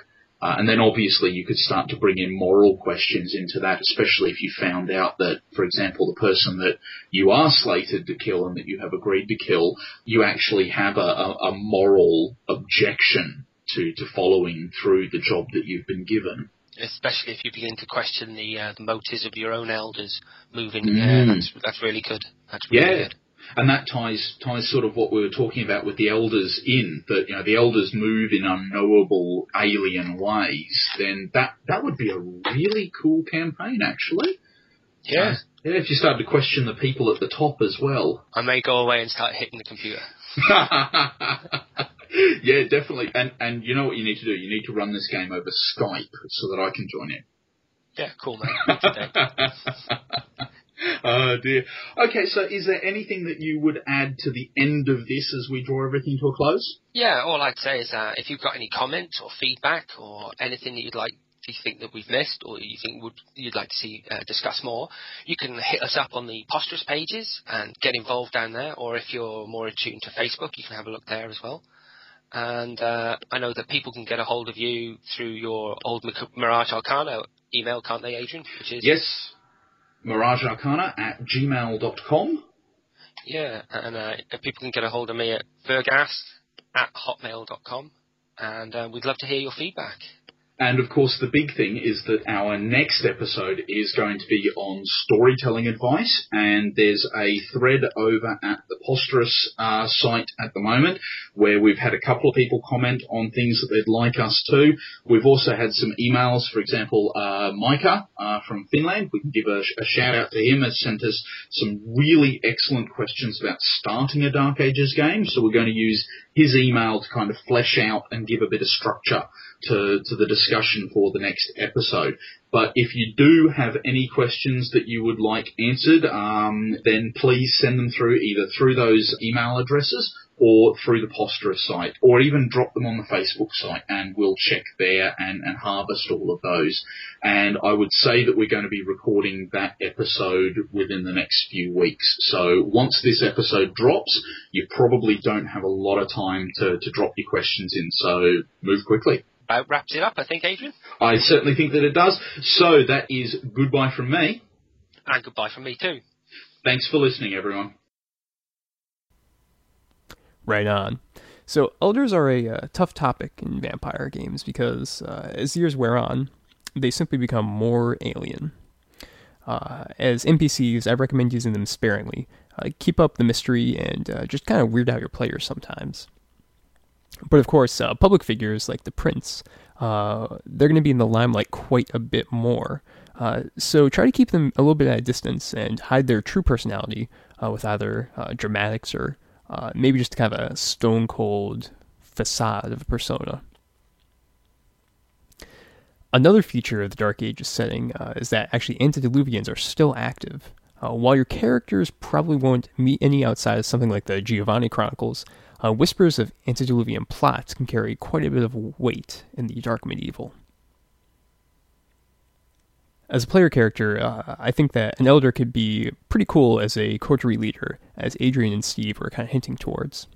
Speaker 2: Uh, and then obviously you could start to bring in moral questions into that, especially if you found out that, for example, the person that you are slated to kill and that you have agreed to kill, you actually have a, a, a moral objection to, to following through the job that you've been given
Speaker 3: especially if you begin to question the, uh, the motives of your own elders moving. Mm. that's that's really good. That's really
Speaker 2: yeah.
Speaker 3: good.
Speaker 2: and that ties ties sort of what we were talking about with the elders in that you know the elders move in unknowable alien ways. Then that that would be a really cool campaign, actually.
Speaker 3: Yeah.
Speaker 2: Uh, yeah, if you started to question the people at the top as well.
Speaker 3: I may go away and start hitting the computer.
Speaker 2: yeah, definitely. And and you know what you need to do? You need to run this game over Skype so that I can join in.
Speaker 3: Yeah, cool, man.
Speaker 2: oh dear. Okay, so is there anything that you would add to the end of this as we draw everything to a close?
Speaker 3: Yeah, all I'd say is uh, if you've got any comments or feedback or anything that you'd like you think that we've missed or you think would you'd like to see uh, discuss more, you can hit us up on the Posterous pages and get involved down there. Or if you're more attuned to Facebook, you can have a look there as well. And uh, I know that people can get a hold of you through your old Mirage Arcana email, can't they, Adrian?
Speaker 2: Which is yes, miragearcana at gmail.com.
Speaker 3: Yeah, and uh, people can get a hold of me at vergast at hotmail.com. And uh, we'd love to hear your feedback.
Speaker 2: And of course, the big thing is that our next episode is going to be on storytelling advice, and there's a thread over at the Posterous uh, site at the moment where we've had a couple of people comment on things that they'd like us to. We've also had some emails, for example, uh, Micah uh, from Finland. We can give a, a shout out to him. Has sent us some really excellent questions about starting a Dark Ages game. So we're going to use his email to kind of flesh out and give a bit of structure to, to the discussion for the next episode. But if you do have any questions that you would like answered, um, then please send them through either through those email addresses or through the Posterous site, or even drop them on the Facebook site, and we'll check there and, and harvest all of those. And I would say that we're going to be recording that episode within the next few weeks. So once this episode drops, you probably don't have a lot of time to, to drop your questions in, so move quickly
Speaker 3: about wraps it up, I think, Adrian.
Speaker 2: I certainly think that it does. So that is goodbye from me.
Speaker 3: And goodbye from me too.
Speaker 2: Thanks for listening, everyone.
Speaker 1: Right on. So, elders are a uh, tough topic in vampire games because uh, as years wear on, they simply become more alien. Uh, as NPCs, I recommend using them sparingly. Uh, keep up the mystery and uh, just kind of weird out your players sometimes. But of course, uh, public figures like the prince, uh, they're going to be in the limelight quite a bit more. Uh, so try to keep them a little bit at a distance and hide their true personality uh, with either uh, dramatics or uh, maybe just kind of a stone cold facade of a persona. Another feature of the Dark Ages setting is that actually antediluvians are still active. while your characters probably won't meet any outside of something like the Giovanni Chronicles, uh, whispers of antediluvian plots can carry quite a bit of weight in the dark medieval. As a player character, uh, I think that an elder could be pretty cool as a coterie leader, as Adrian and Steve were kind of hinting towards.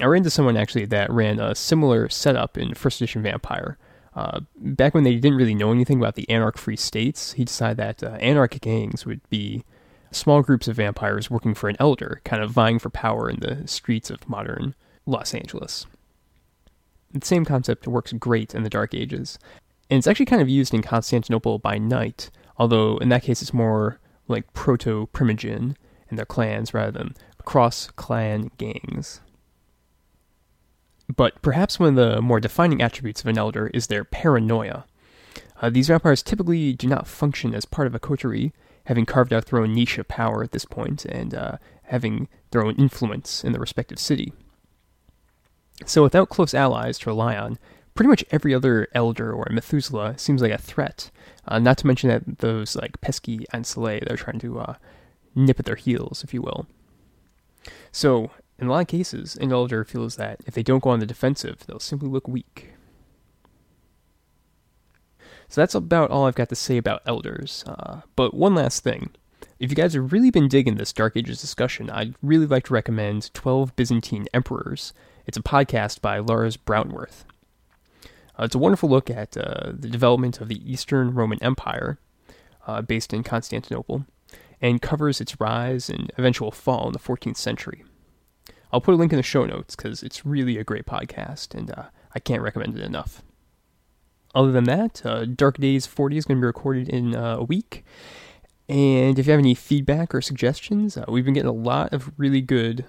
Speaker 1: I ran into someone actually that ran a similar setup in first edition Vampire. Uh, back when they didn't really know anything about the anarch free states, he decided that uh, gangs would be small groups of vampires working for an elder, kind of vying for power in the streets of modern Los Angeles. The same concept works great in the Dark Ages, and it's actually kind of used in Constantinople by night, although in that case it's more like proto Primogen and their clans rather than cross clan gangs. But perhaps one of the more defining attributes of an elder is their paranoia. Uh, these vampires typically do not function as part of a coterie, having carved out their own niche of power at this point and uh, having their own influence in the respective city. So, without close allies to rely on, pretty much every other elder or Methuselah seems like a threat. Uh, not to mention that those like pesky Ancillae, they're trying to uh, nip at their heels, if you will. So, in a lot of cases, an elder feels that if they don't go on the defensive, they'll simply look weak. So that's about all I've got to say about elders. Uh, but one last thing. If you guys have really been digging this Dark Ages discussion, I'd really like to recommend 12 Byzantine Emperors. It's a podcast by Lars Brownworth. Uh, it's a wonderful look at uh, the development of the Eastern Roman Empire, uh, based in Constantinople, and covers its rise and eventual fall in the 14th century. I'll put a link in the show notes because it's really a great podcast, and uh, I can't recommend it enough. Other than that, uh, Dark Days 40 is going to be recorded in uh, a week. And if you have any feedback or suggestions, uh, we've been getting a lot of really good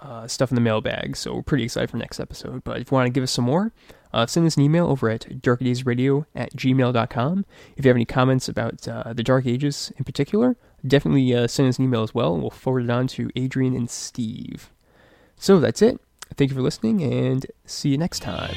Speaker 1: uh, stuff in the mailbag, so we're pretty excited for next episode. But if you want to give us some more, uh, send us an email over at darkdaysradio at gmail.com. If you have any comments about uh, the Dark Ages in particular, definitely send us an email as well, and we'll forward it on to Adrian and Steve. So that's it. Thank you for listening, and see you next time.